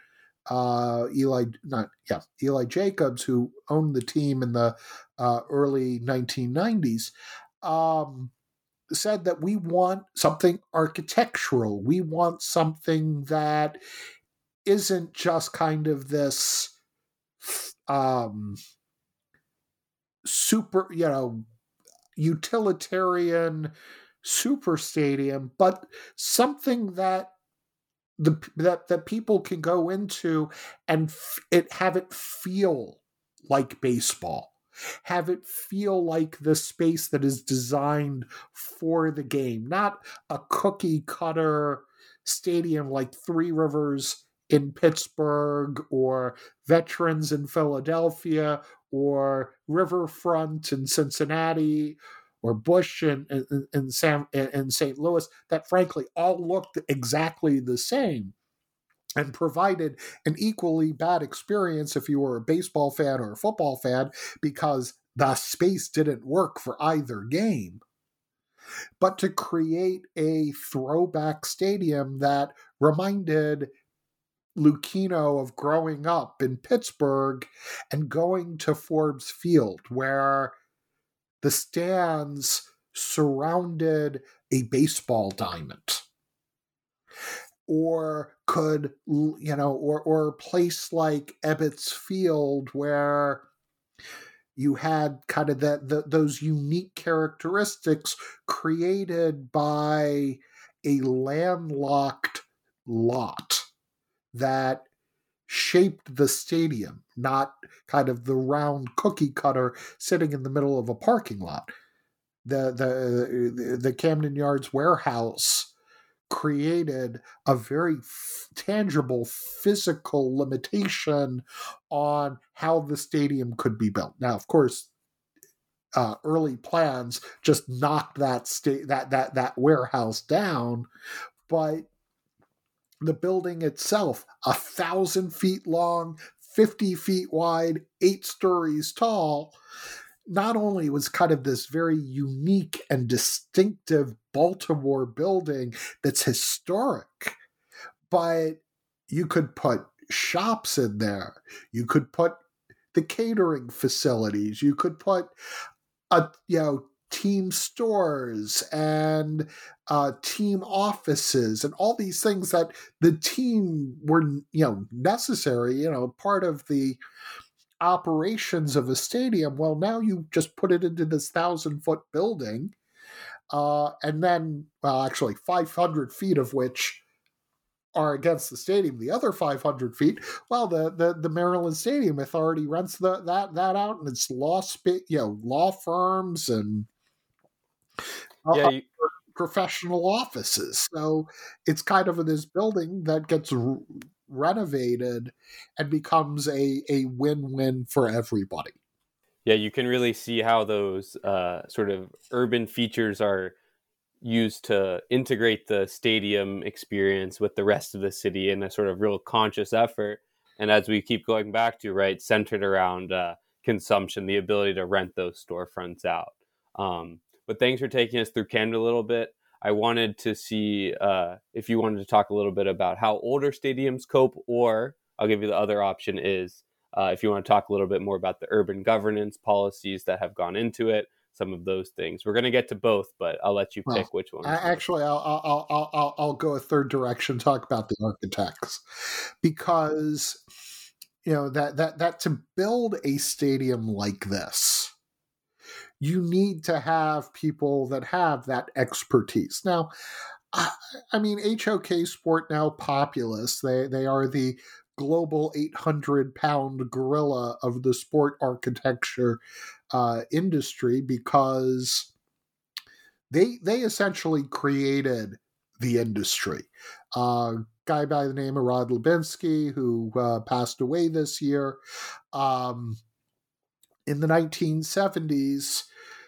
uh, Eli, not yeah, Eli Jacobs, who owned the team in the uh, early 1990s, um, said that we want something architectural. We want something that isn't just kind of this um, super, you know, utilitarian super stadium, but something that the that that people can go into and f- it have it feel like baseball have it feel like the space that is designed for the game not a cookie cutter stadium like three rivers in pittsburgh or veterans in philadelphia or Riverfront in Cincinnati or Busch in, in, in, in St. Louis that frankly all looked exactly the same and provided an equally bad experience if you were a baseball fan or a football fan because the space didn't work for either game. But to create a throwback stadium that reminded Lucchino of growing up in Pittsburgh and going to Forbes Field, where the stands surrounded a baseball diamond. Or could, you know, or, or a place like Ebbets Field where you had kind of that those unique characteristics created by a landlocked lot that shaped the stadium, not kind of the round cookie cutter sitting in the middle of a parking lot. The the the Camden Yards warehouse created a very f- tangible physical limitation on how the stadium could be built. Now, of course, uh, early plans just knocked that state that that that warehouse down, but the building itself, a thousand feet long, 50 feet wide, eight stories tall, not only was kind of this very unique and distinctive Baltimore building that's historic, but you could put shops in there. You could put the catering facilities. You could put a you know team stores and uh, team offices and all these things that the team were you know necessary you know part of the operations of a stadium well now you just put it into this thousand foot building uh, and then well actually 500 feet of which are against the stadium. The other 500 feet, well, the the, the Maryland Stadium Authority rents the, that that out, and it's law spa- you know law firms and yeah, you, professional offices. So it's kind of this building that gets r- renovated and becomes a, a win win for everybody. Yeah, you can really see how those uh, sort of urban features are used to integrate the stadium experience with the rest of the city in a sort of real conscious effort. and as we keep going back to right, centered around uh, consumption, the ability to rent those storefronts out. Um, but thanks for taking us through Camden a little bit. I wanted to see uh, if you wanted to talk a little bit about how older stadiums cope, or I'll give you the other option is uh, if you want to talk a little bit more about the urban governance policies that have gone into it, some of those things. We're going to get to both, but I'll let you pick well, which one. I, actually, I'll, I'll, I'll, I'll, I'll go a third direction, talk about the architects, because you know that that that to build a stadium like this you need to have people that have that expertise now I, mean hok sport now populous they they are the global 800 pound gorilla of the sport architecture uh, industry because they they essentially created the industry. Uh, guy by the name of Ron Labinski, who uh, passed away this year, um, in the 1970s,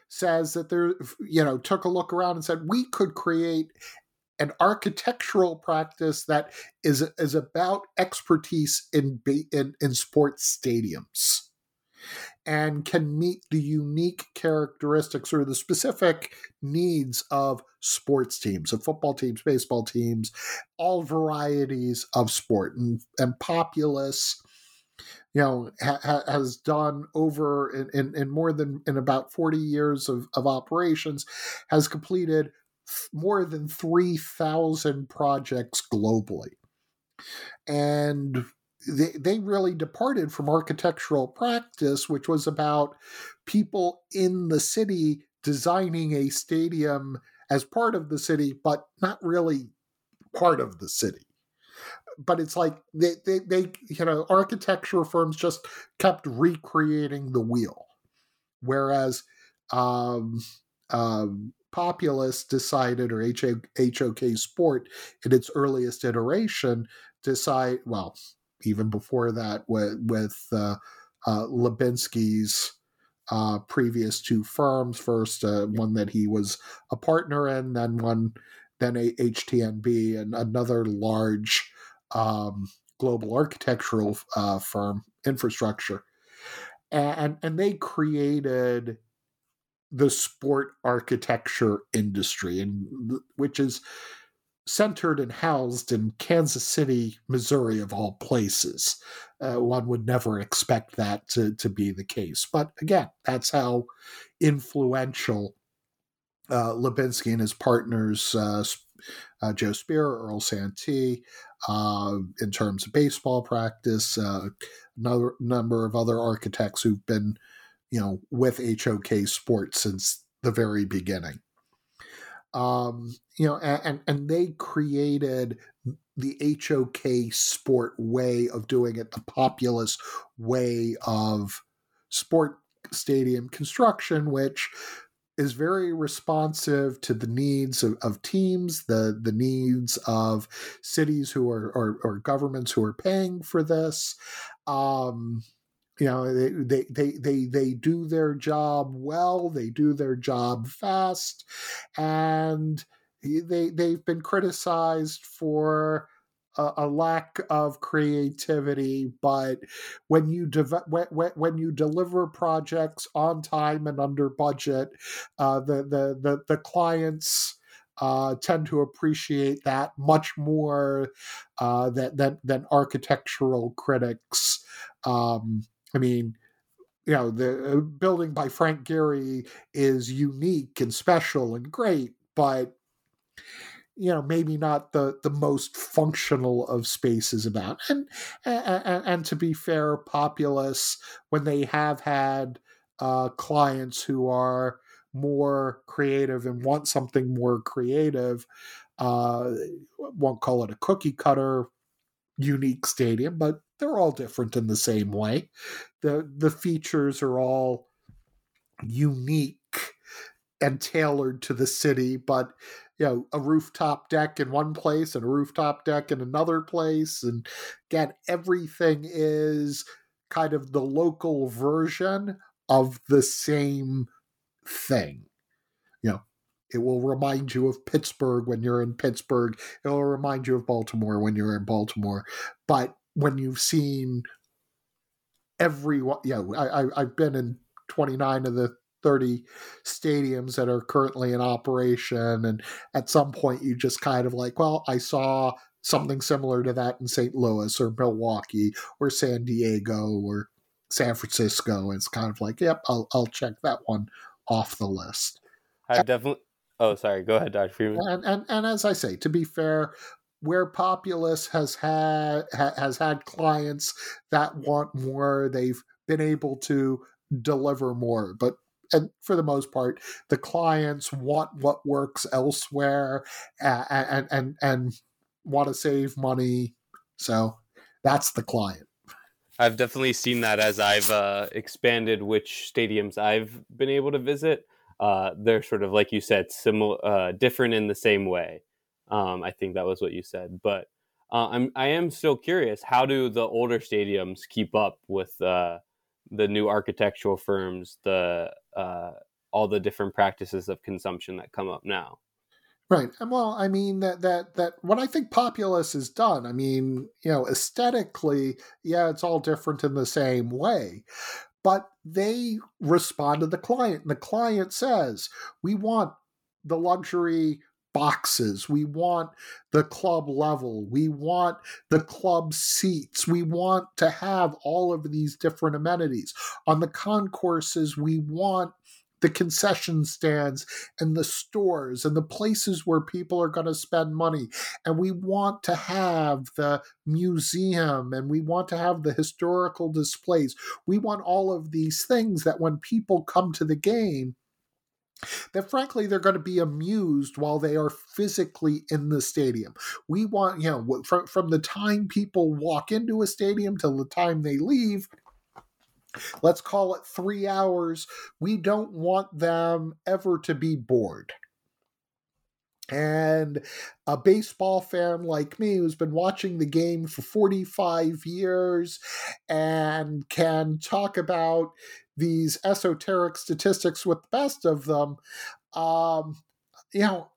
says that there, you know, took a look around and said we could create an architectural practice that is is about expertise in in, in sports stadiums and can meet the unique characteristics or the specific needs of sports teams, of football teams, baseball teams, all varieties of sport. And, and Populous, you know, ha- has done over in, in, in, more than in about 40 years of, of operations, has completed more than 3,000 projects globally. And they, they really departed from architectural practice, which was about people in the city designing a stadium as part of the city, but not really part of the city. But it's like they, they, they you know, architecture firms just kept recreating the wheel. Whereas um, um, Populous decided, or HOK Sport in its earliest iteration, decide, well, even before that with with uh, uh, Labinski's uh, previous two firms. First, uh, one that he was a partner in, then one, then a HNTB, and another large um, global architectural uh, firm, infrastructure, and and they created the sport architecture industry, and which is centered and housed in Kansas City, Missouri, of all places. Uh, one would never expect that to, to be the case. But again, that's how influential uh, Labinski and his partners, uh, uh, Joe Spear, Earl Santee, uh, in terms of baseball practice, uh, another number of other architects who've been, you know, with HOK Sports since the very beginning. Um, you know, and and they created the HOK sport way of doing it, the Populous way of sport stadium construction, which is very responsive to the needs of, of teams, the the needs of cities who are or, or governments who are paying for this. Um, you know they, they they they they do their job well they do their job fast and they they've been criticized for a, a lack of creativity but when you de- when, when you deliver projects on time and under budget uh, the, the the the clients uh, tend to appreciate that much more uh, than, than, than architectural critics. Um, I mean, you know, the uh, building by Frank Gehry is unique and special and great, but you know, maybe not the the most functional of spaces about. And and, and to be fair, Populous when they have had uh, clients who are more creative and want something more creative, uh, won't call it a cookie cutter unique stadium, but they're all different in the same way. The the features are all unique and tailored to the city, but you know, a rooftop deck in one place and a rooftop deck in another place. And again, everything is kind of the local version of the same thing. You know, it will remind you of Pittsburgh when you're in Pittsburgh. It will remind you of Baltimore when you're in Baltimore. But when you've seen every yeah I, I i've been in 29 of the 30 stadiums that are currently in operation and at some point you just kind of like well i saw something similar to that in st louis or milwaukee or san diego or san francisco. And it's kind of like yep i'll, I'll check that one off the list. I've definitely oh sorry go ahead dr. Freeman. And, and, and as i say to be fair where populous has had ha, has had clients that want more they've been able to deliver more but and for the most part the clients want what works elsewhere and and and, and want to save money so that's the client i've definitely seen that as i've uh, expanded which stadiums i've been able to visit uh, they're sort of like you said similar uh, different in the same way um, I think that was what you said. But uh, I'm I am still curious. How do the older stadiums keep up with uh, the new architectural firms, the uh, all the different practices of consumption that come up now? Right. And well, I mean that that that what I think Populous has done, I mean, you know, aesthetically, yeah, it's all different in the same way. But they respond to the client, and the client says, We want the luxury boxes. We want the club level. We want the club seats. We want to have all of these different amenities. On the concourses, we want the concession stands and the stores and the places where people are going to spend money. And we want to have the museum and we want to have the historical displays. We want all of these things that when people come to the game, that frankly they're going to be amused while they are physically in the stadium. We want, you know, from, from the time people walk into a stadium till the time they leave, let's call it three hours, we don't want them ever to be bored. And a baseball fan like me who's been watching the game for 45 years and can talk about these esoteric statistics with the best of them, um, you know,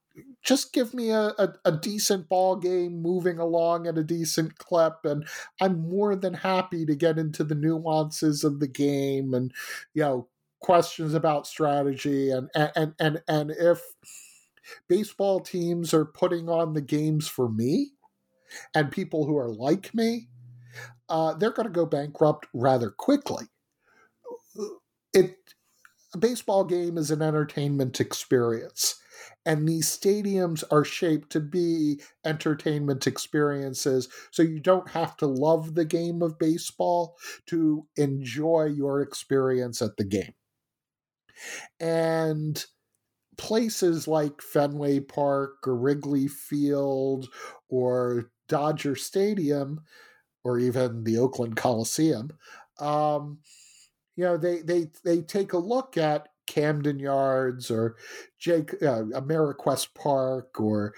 just give me a, a, a, decent ball game moving along at a decent clip and i'm more than happy to get into the nuances of the game and you know questions about strategy and and and and if baseball teams are putting on the games for me and people who are like me uh, they're going to go bankrupt rather quickly. It a baseball game is an entertainment experience and these stadiums are shaped to be entertainment experiences so you don't have to love the game of baseball to enjoy your experience at the game. And places like Fenway Park or Wrigley Field or Dodger Stadium or even the Oakland Coliseum um, you know they they they take a look at Camden Yards or Jake uh, Ameriquest Park or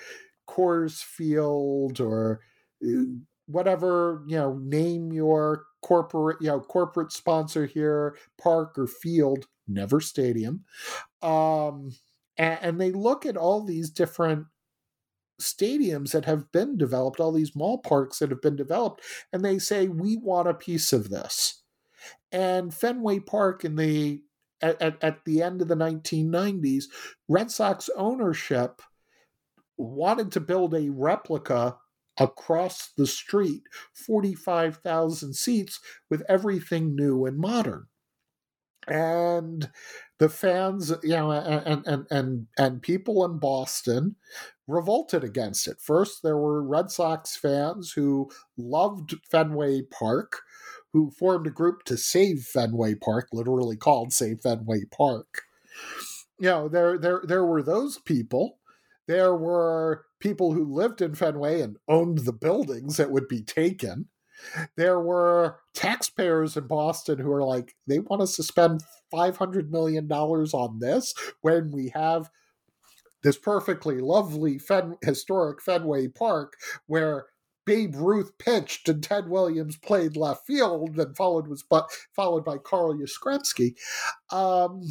Coors Field or uh, whatever you know name your corporate you know corporate sponsor here park or field never stadium um and, and they look at all these different stadiums that have been developed all these mall parks that have been developed and they say we want a piece of this and Fenway Park in the at, at, at the end of the 1990s, Red Sox ownership wanted to build a replica across the street, 45,000 seats with everything new and modern. And the fans, you know, and, and, and, and people in Boston revolted against it. First, there were Red Sox fans who loved Fenway Park, who formed a group to save Fenway Park, literally called Save Fenway Park. You know, there there there were those people. There were people who lived in Fenway and owned the buildings that would be taken. There were taxpayers in Boston who are like, they want us to spend $500 million on this when we have this perfectly lovely Fen- historic Fenway Park where Babe Ruth pitched and Ted Williams played left field, and followed was but followed by Carl Yastrzemski, um,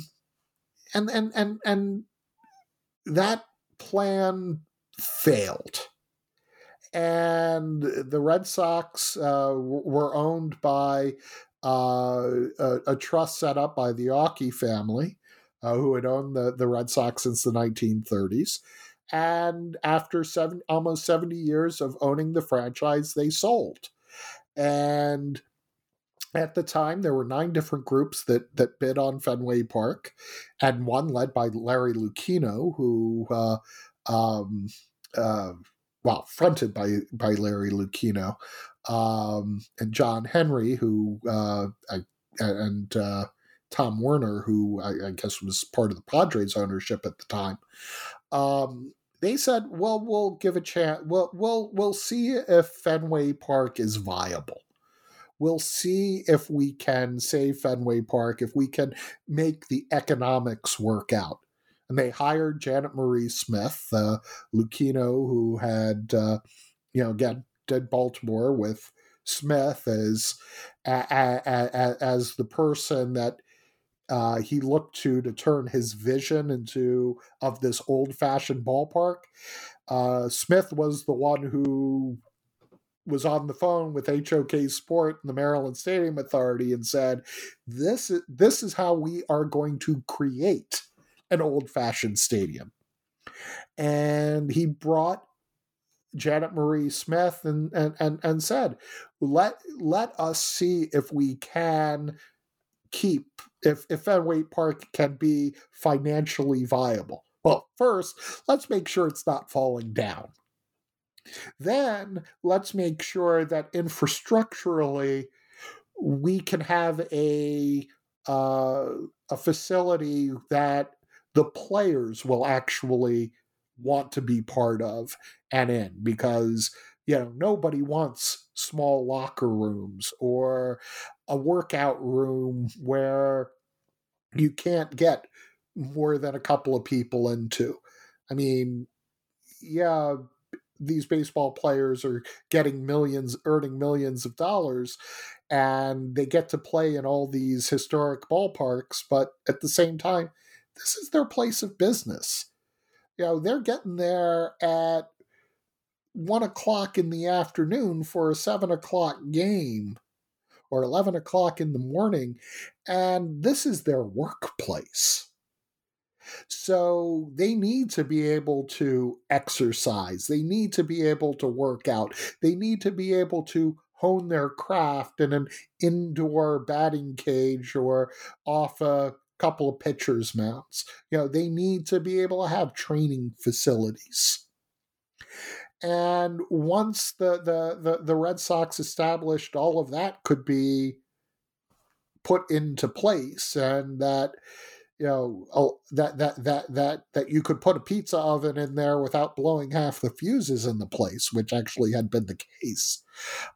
and and and and that plan failed, and the Red Sox uh, were owned by uh, a, a, trust set up by the Yawkey family, uh, who had owned the, the Red Sox since the 1930s. And after seven, almost 70 years of owning the franchise, they sold. And at the time, there were nine different groups that that bid on Fenway Park, and one led by Larry Lucchino, who, uh, um, uh, well, fronted by by Larry Lucchino, um, and John Henry, who uh, I, and uh, Tom Werner, who I, I, guess was part of the Padres ownership at the time. Um, they said, "Well, we'll give a chance. We'll we'll we'll see if Fenway Park is viable." We'll see if we can save Fenway Park, if we can make the economics work out. And they hired Janet Marie Smith, uh, who had, uh, you know, again, did Baltimore with Smith as a, a, a, as the person that uh, he looked to to turn his vision into of this old fashioned ballpark. Uh, Smith was the one who was on the phone with HOK Sport and the Maryland Stadium Authority and said, "This is this is how we are going to create an old-fashioned stadium." And he brought Janet Marie Smith and and and, and said, "Let let us see if we can keep if if Fenway Park can be financially viable." Well, first, let's make sure it's not falling down. Then let's make sure that infrastructurally we can have a uh, a facility that the players will actually want to be part of and in because you know nobody wants small locker rooms or a workout room where you can't get more than a couple of people into i mean yeah these baseball players are getting millions, earning millions of dollars, and they get to play in all these historic ballparks. But at the same time, this is their place of business. You know, they're getting there at one o'clock in the afternoon for a seven o'clock game or 11 o'clock in the morning, and this is their workplace. So they need to be able to exercise. They need to be able to work out. They need to be able to hone their craft in an indoor batting cage or off a couple of pitchers' mounts. You know, they need to be able to have training facilities. And once the, the, the, the Red Sox established all of that could be put into place and that you know oh, that that that that that you could put a pizza oven in there without blowing half the fuses in the place, which actually had been the case.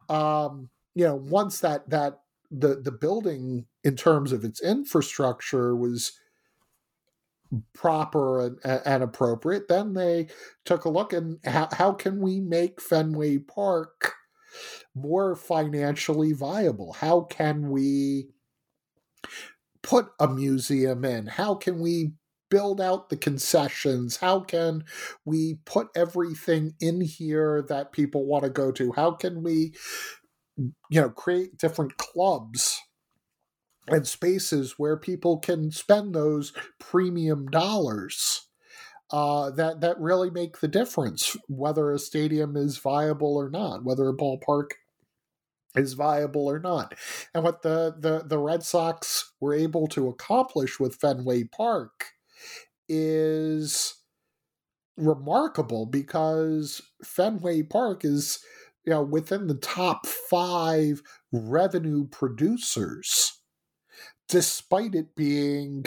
Um, you know, once that that the the building in terms of its infrastructure was proper and, and appropriate, then they took a look and how, how can we make Fenway Park more financially viable? How can we put a museum in? How can we build out the concessions? How can we put everything in here that people want to go to? How can we, you know, create different clubs and spaces where people can spend those premium dollars? Uh, that that really make the difference whether a stadium is viable or not, whether a ballpark is viable or not. And what the, the, the Red Sox were able to accomplish with Fenway Park is remarkable because Fenway Park is you know within the top 5 revenue producers despite it being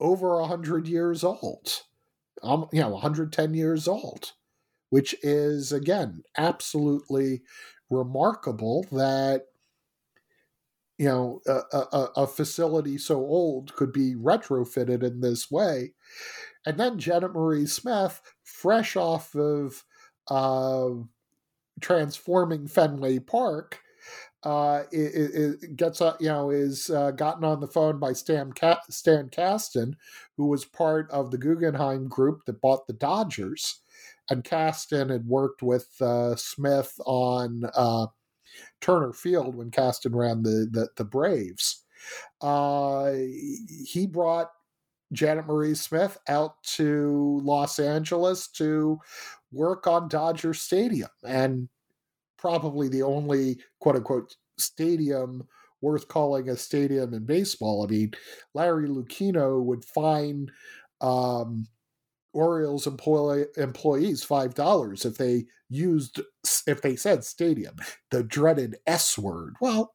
over 100 years old um, you know 110 years old which is again absolutely remarkable that you know a, a, a, facility so old could be retrofitted in this way. And then janet marie smith fresh off of uh, transforming fenway park uh, it, it, gets uh, you know is uh, gotten on the phone by Stan Stan Kasten, who was part of the Guggenheim group that bought the Dodgers, and Kasten had worked with uh, Smith on uh, Turner Field when Kasten ran the the, the Braves. Uh, he brought Janet Marie Smith out to Los Angeles to work on Dodger Stadium, and probably the only quote unquote stadium worth calling a stadium in baseball. I mean, Larry Lucchino would fine um, Orioles employee, employees five dollars if they used if they said stadium, the dreaded S word. Well,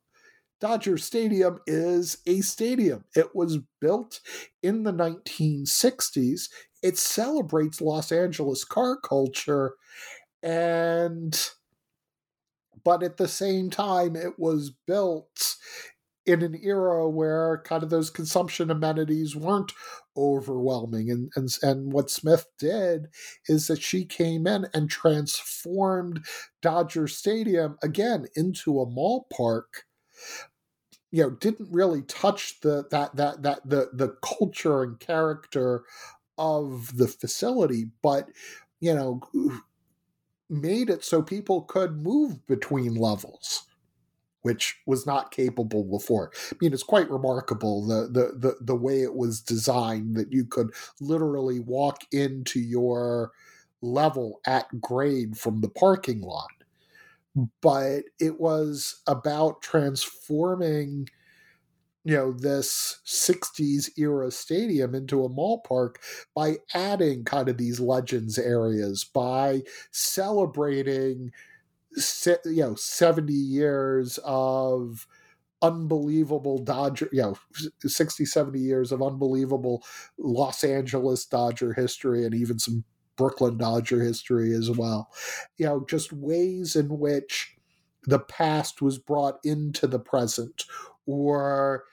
Dodger Stadium is a stadium. It was built in the 1960s. It celebrates Los Angeles car culture and but at the same time it was built in an era where kind of those consumption amenities weren't overwhelming and, and and what Smith did is that she came in and transformed Dodger Stadium again into a mall park you know didn't really touch the that that that the the culture and character of the facility but you know made it so people could move between levels which was not capable before. I mean, it's quite remarkable the, the the the way it was designed that you could literally walk into your level at grade from the parking lot but it was about transforming you know this 60s era stadium into a mall park by adding kind of these legends areas by celebrating you know 70 years of unbelievable Dodger, you know, 60, 70 years of unbelievable Los Angeles Dodger history and even some Brooklyn Dodger history as well. You know, just ways in which the past was brought into the present, or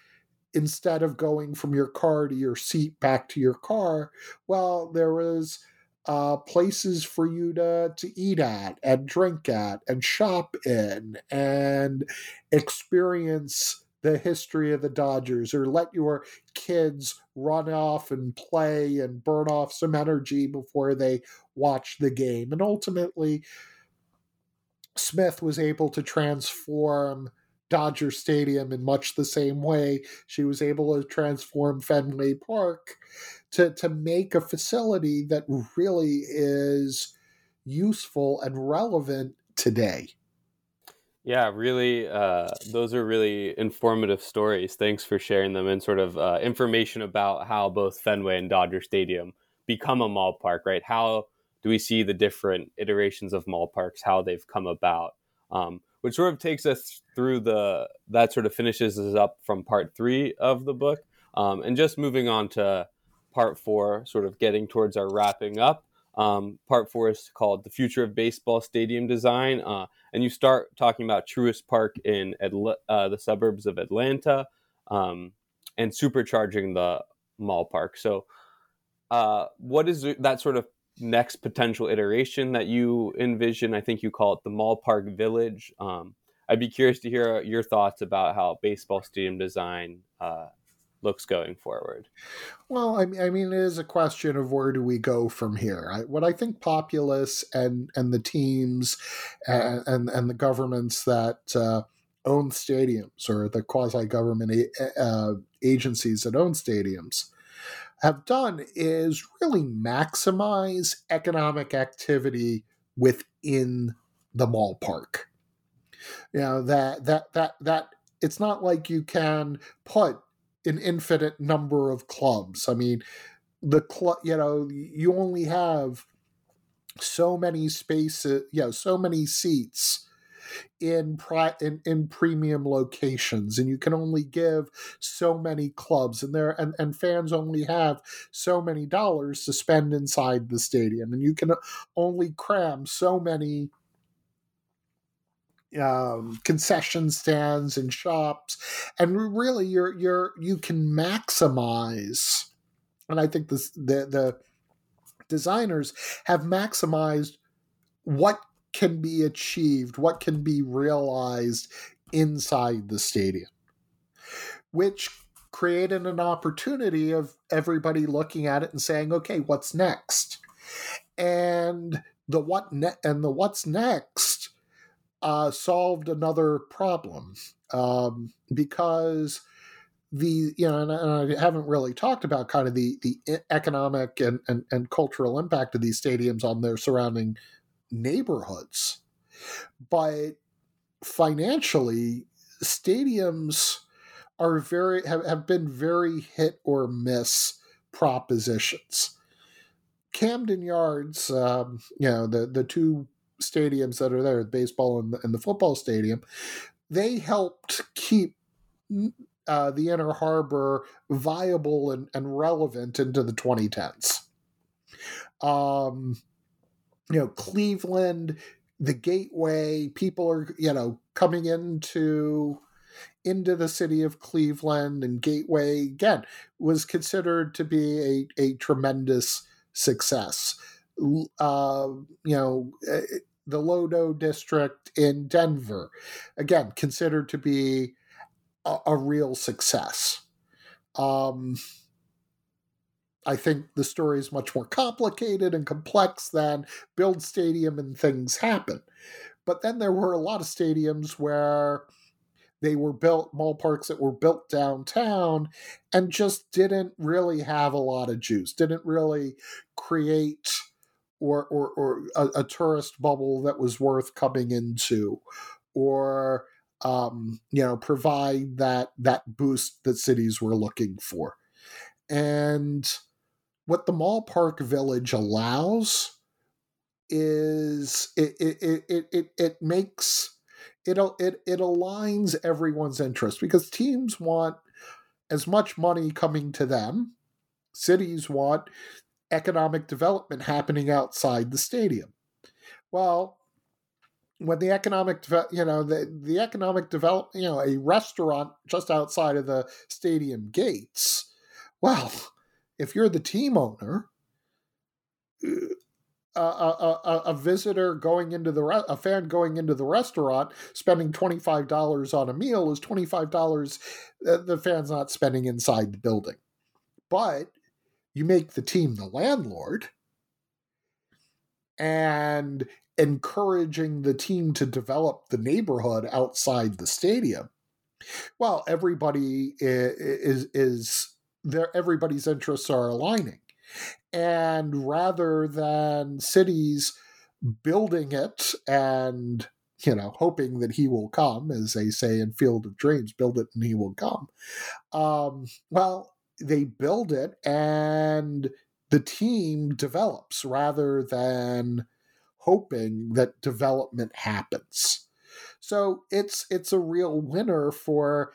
instead of going from your car to your seat back to your car, well, there was uh, places for you to to eat at and drink at and shop in and experience the history of the Dodgers or let your kids run off and play and burn off some energy before they watch the game. And ultimately, Smith was able to transform Dodger Stadium in much the same way she was able to transform Fenway Park to, to make a facility that really is useful and relevant today. Yeah, really, uh, those are really informative stories. Thanks for sharing them and sort of uh, information about how both Fenway and Dodger Stadium become a mall park, right? How do we see the different iterations of mall parks, how they've come about, um, which sort of takes us through the, that sort of finishes us up from part three of the book. Um, and just moving on to part four, sort of getting towards our wrapping up. Um, part four is called The Future of Baseball Stadium Design. Uh, and you start talking about Truist Park in uh, the suburbs of Atlanta um, and supercharging the mall park. So, uh, what is that sort of next potential iteration that you envision? I think you call it the Mall Park Village. Um, I'd be curious to hear your thoughts about how baseball stadium design uh, looks going forward? Well, I mean, I mean, it is a question of where do we go from here. I, what I think Populous and and the teams and and, and the governments that uh, own stadiums or the quasi government uh, agencies that own stadiums have done is really maximize economic activity within the mall park. You know that that that that it's not like you can put an infinite number of clubs. I mean, the club, you know, you only have so many spaces, you know, so many seats in pri- in, in premium locations and you can only give so many clubs and there and, and fans only have so many dollars to spend inside the stadium and you can only cram so many um, concession stands and shops, and really you're you're you can maximize. And I think this the the designers have maximized what can be achieved, what can be realized inside the stadium, which created an opportunity of everybody looking at it and saying, okay, what's next? And the what ne- and the what's next uh, solved another problem um, because the you know and, and, I haven't really talked about kind of the the economic and, and and cultural impact of these stadiums on their surrounding neighborhoods, but financially, stadiums are very have, have been very hit or miss propositions. Camden Yards, um, you know, the the two stadiums that are there, the baseball and the, and the football stadium, they helped keep uh, the Inner Harbor viable and, and relevant into the 2010s. Um, you know, Cleveland, the gateway, people are, you know, coming into into the city of Cleveland and Gateway again was considered to be a, a tremendous success. Uh, you know, eh, the Lodo district in Denver, again, considered to be a, a real success. Um, I think the story is much more complicated and complex than build stadium and things happen. But then there were a lot of stadiums where they were built ballparks that were built downtown and just didn't really have a lot of juice didn't really create or or, or a, a tourist bubble that was worth coming into or um, you know provide that that boost that cities were looking for and what the mall park village allows is it it it it, it makes it it it aligns everyone's interest because teams want as much money coming to them. Cities want economic development happening outside the stadium. Well, when the economic you know the the economic develop you know a restaurant just outside of the stadium gates well if you're the team owner a, a, a, visitor going into the re- a fan going into the restaurant spending twenty five dollars on a meal is twenty five dollars uh, the fan's not spending inside the building, but you make the team the landlord and encouraging the team to develop the neighborhood outside the stadium. Well, everybody is is, is there. Everybody's interests are aligning and rather than cities building it and you know hoping that he will come as they say in field of dreams build it and he will come um, well they build it and the team develops rather than hoping that development happens so it's it's a real winner for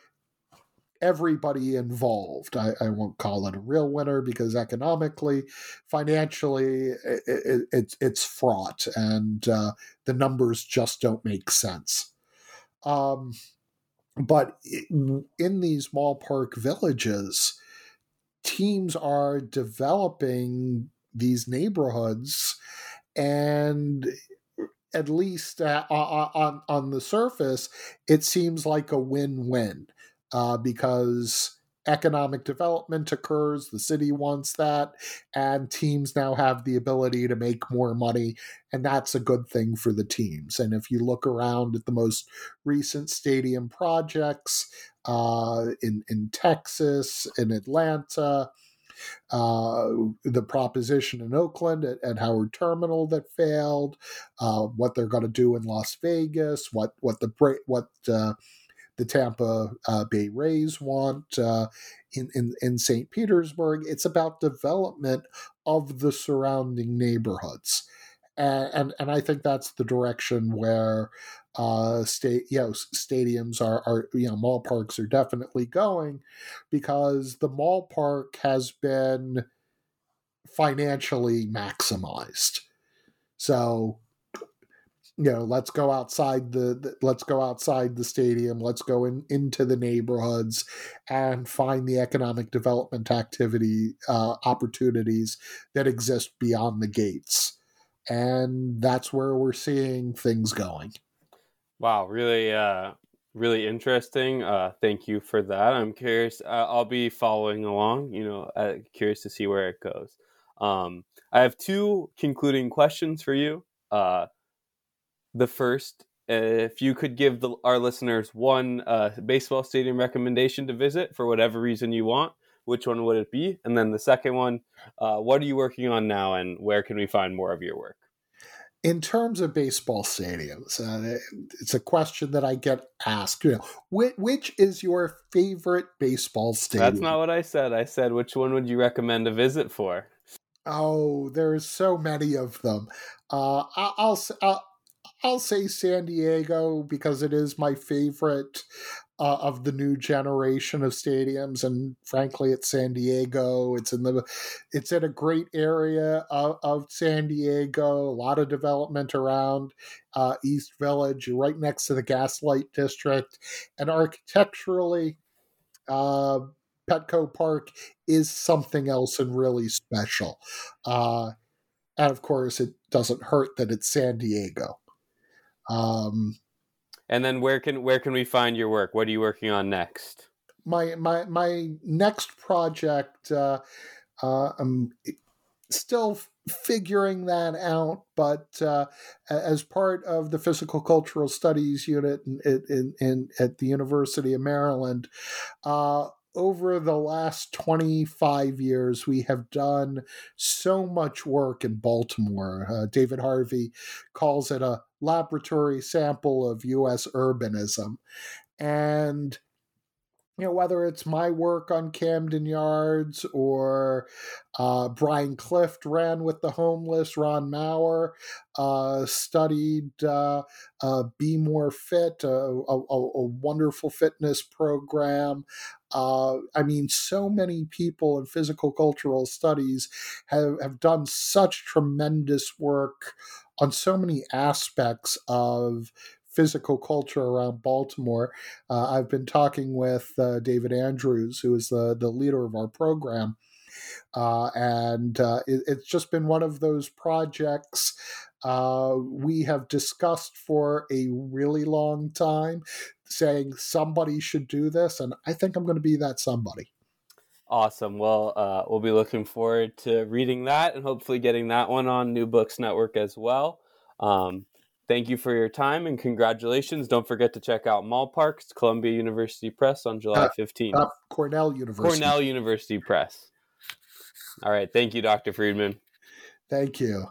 everybody involved. I, I, won't call it a real winner because economically, financially, it, it, it it's fraught and uh, the numbers just don't make sense. Um, but in these ballpark villages, teams are developing these neighborhoods and at least uh, on on the surface, it seems like a win-win uh, because economic development occurs, the city wants that, and teams now have the ability to make more money, and that's a good thing for the teams. And if you look around at the most recent stadium projects uh, in in Texas, in Atlanta. Uh, the proposition in Oakland at, at Howard Terminal that failed, uh, what they're going to do in Las Vegas, what what the what uh, the Tampa uh, Bay Rays want uh, in, in, in St. Petersburg. It's about development of the surrounding neighborhoods. And, and, and I think that's the direction where uh, state you know stadiums are are you know mall parks are definitely going because the mall park has been financially maximized. So you know let's go outside the, the, let's go outside the stadium let's go in into the neighborhoods and find the economic development activity uh, opportunities that exist beyond the gates. And that's where we're seeing things going. Wow really uh really interesting uh thank you for that. I'm curious uh, i'll be following along you know uh, curious to see where it goes. Um i have two concluding questions for you. Uh, the first, if you could give the, our listeners one uh, baseball stadium recommendation to visit for whatever reason you want, which one would it be? And then the second one, uh, what are you working on now, and where can we find more of your work? in terms of baseball stadiums, uh, it's a question that I get asked. You know, which, which, is your favorite baseball stadium? That's not what I said. I said, which one would you recommend a visit for? Oh, there's so many of them. Uh, I, I'll, I'll I'll say San Diego because it is my favorite uh, of the new generation of stadiums, and frankly, it's San Diego. It's in the, it's in a great area of, of San Diego. A lot of development around uh, East Village. You're right next to the Gaslight District, and architecturally, uh, Petco Park is something else and really special. Uh, and of course, it doesn't hurt that it's San Diego. Um, and then where can where can we find your work? What are you working on next? My my my next project. Uh, uh, I'm still figuring that out, but uh, as part of the physical cultural studies unit in, in, in at the University of Maryland, uh, over the last 25 years, we have done so much work in Baltimore. Uh, David Harvey calls it a laboratory sample of U.S. urbanism. And you know, whether it's my work on Camden Yards or uh, Bryan Clift ran with the homeless, Ron Maurer uh, studied uh, uh Be More Fit, a, a, a wonderful fitness program. Uh, I mean, so many people in physical cultural studies have, have done such tremendous work on so many aspects of physical culture around Baltimore. Uh, I've been talking with uh, David Andrews, who is the, the leader of our program. Uh, and uh, it, it's just been one of those projects uh, we have discussed for a really long time, saying somebody should do this. And I think I'm going to be that somebody. Awesome. Well, uh, we'll be looking forward to reading that and hopefully getting that one on New Books Network as well. Um, Thank you for your time and congratulations. Don't forget to check out Mallparks, Columbia University Press on July 15th. Uh, uh, Cornell University. Cornell University Press. All right. Thank you, Dr. Friedman. Thank you.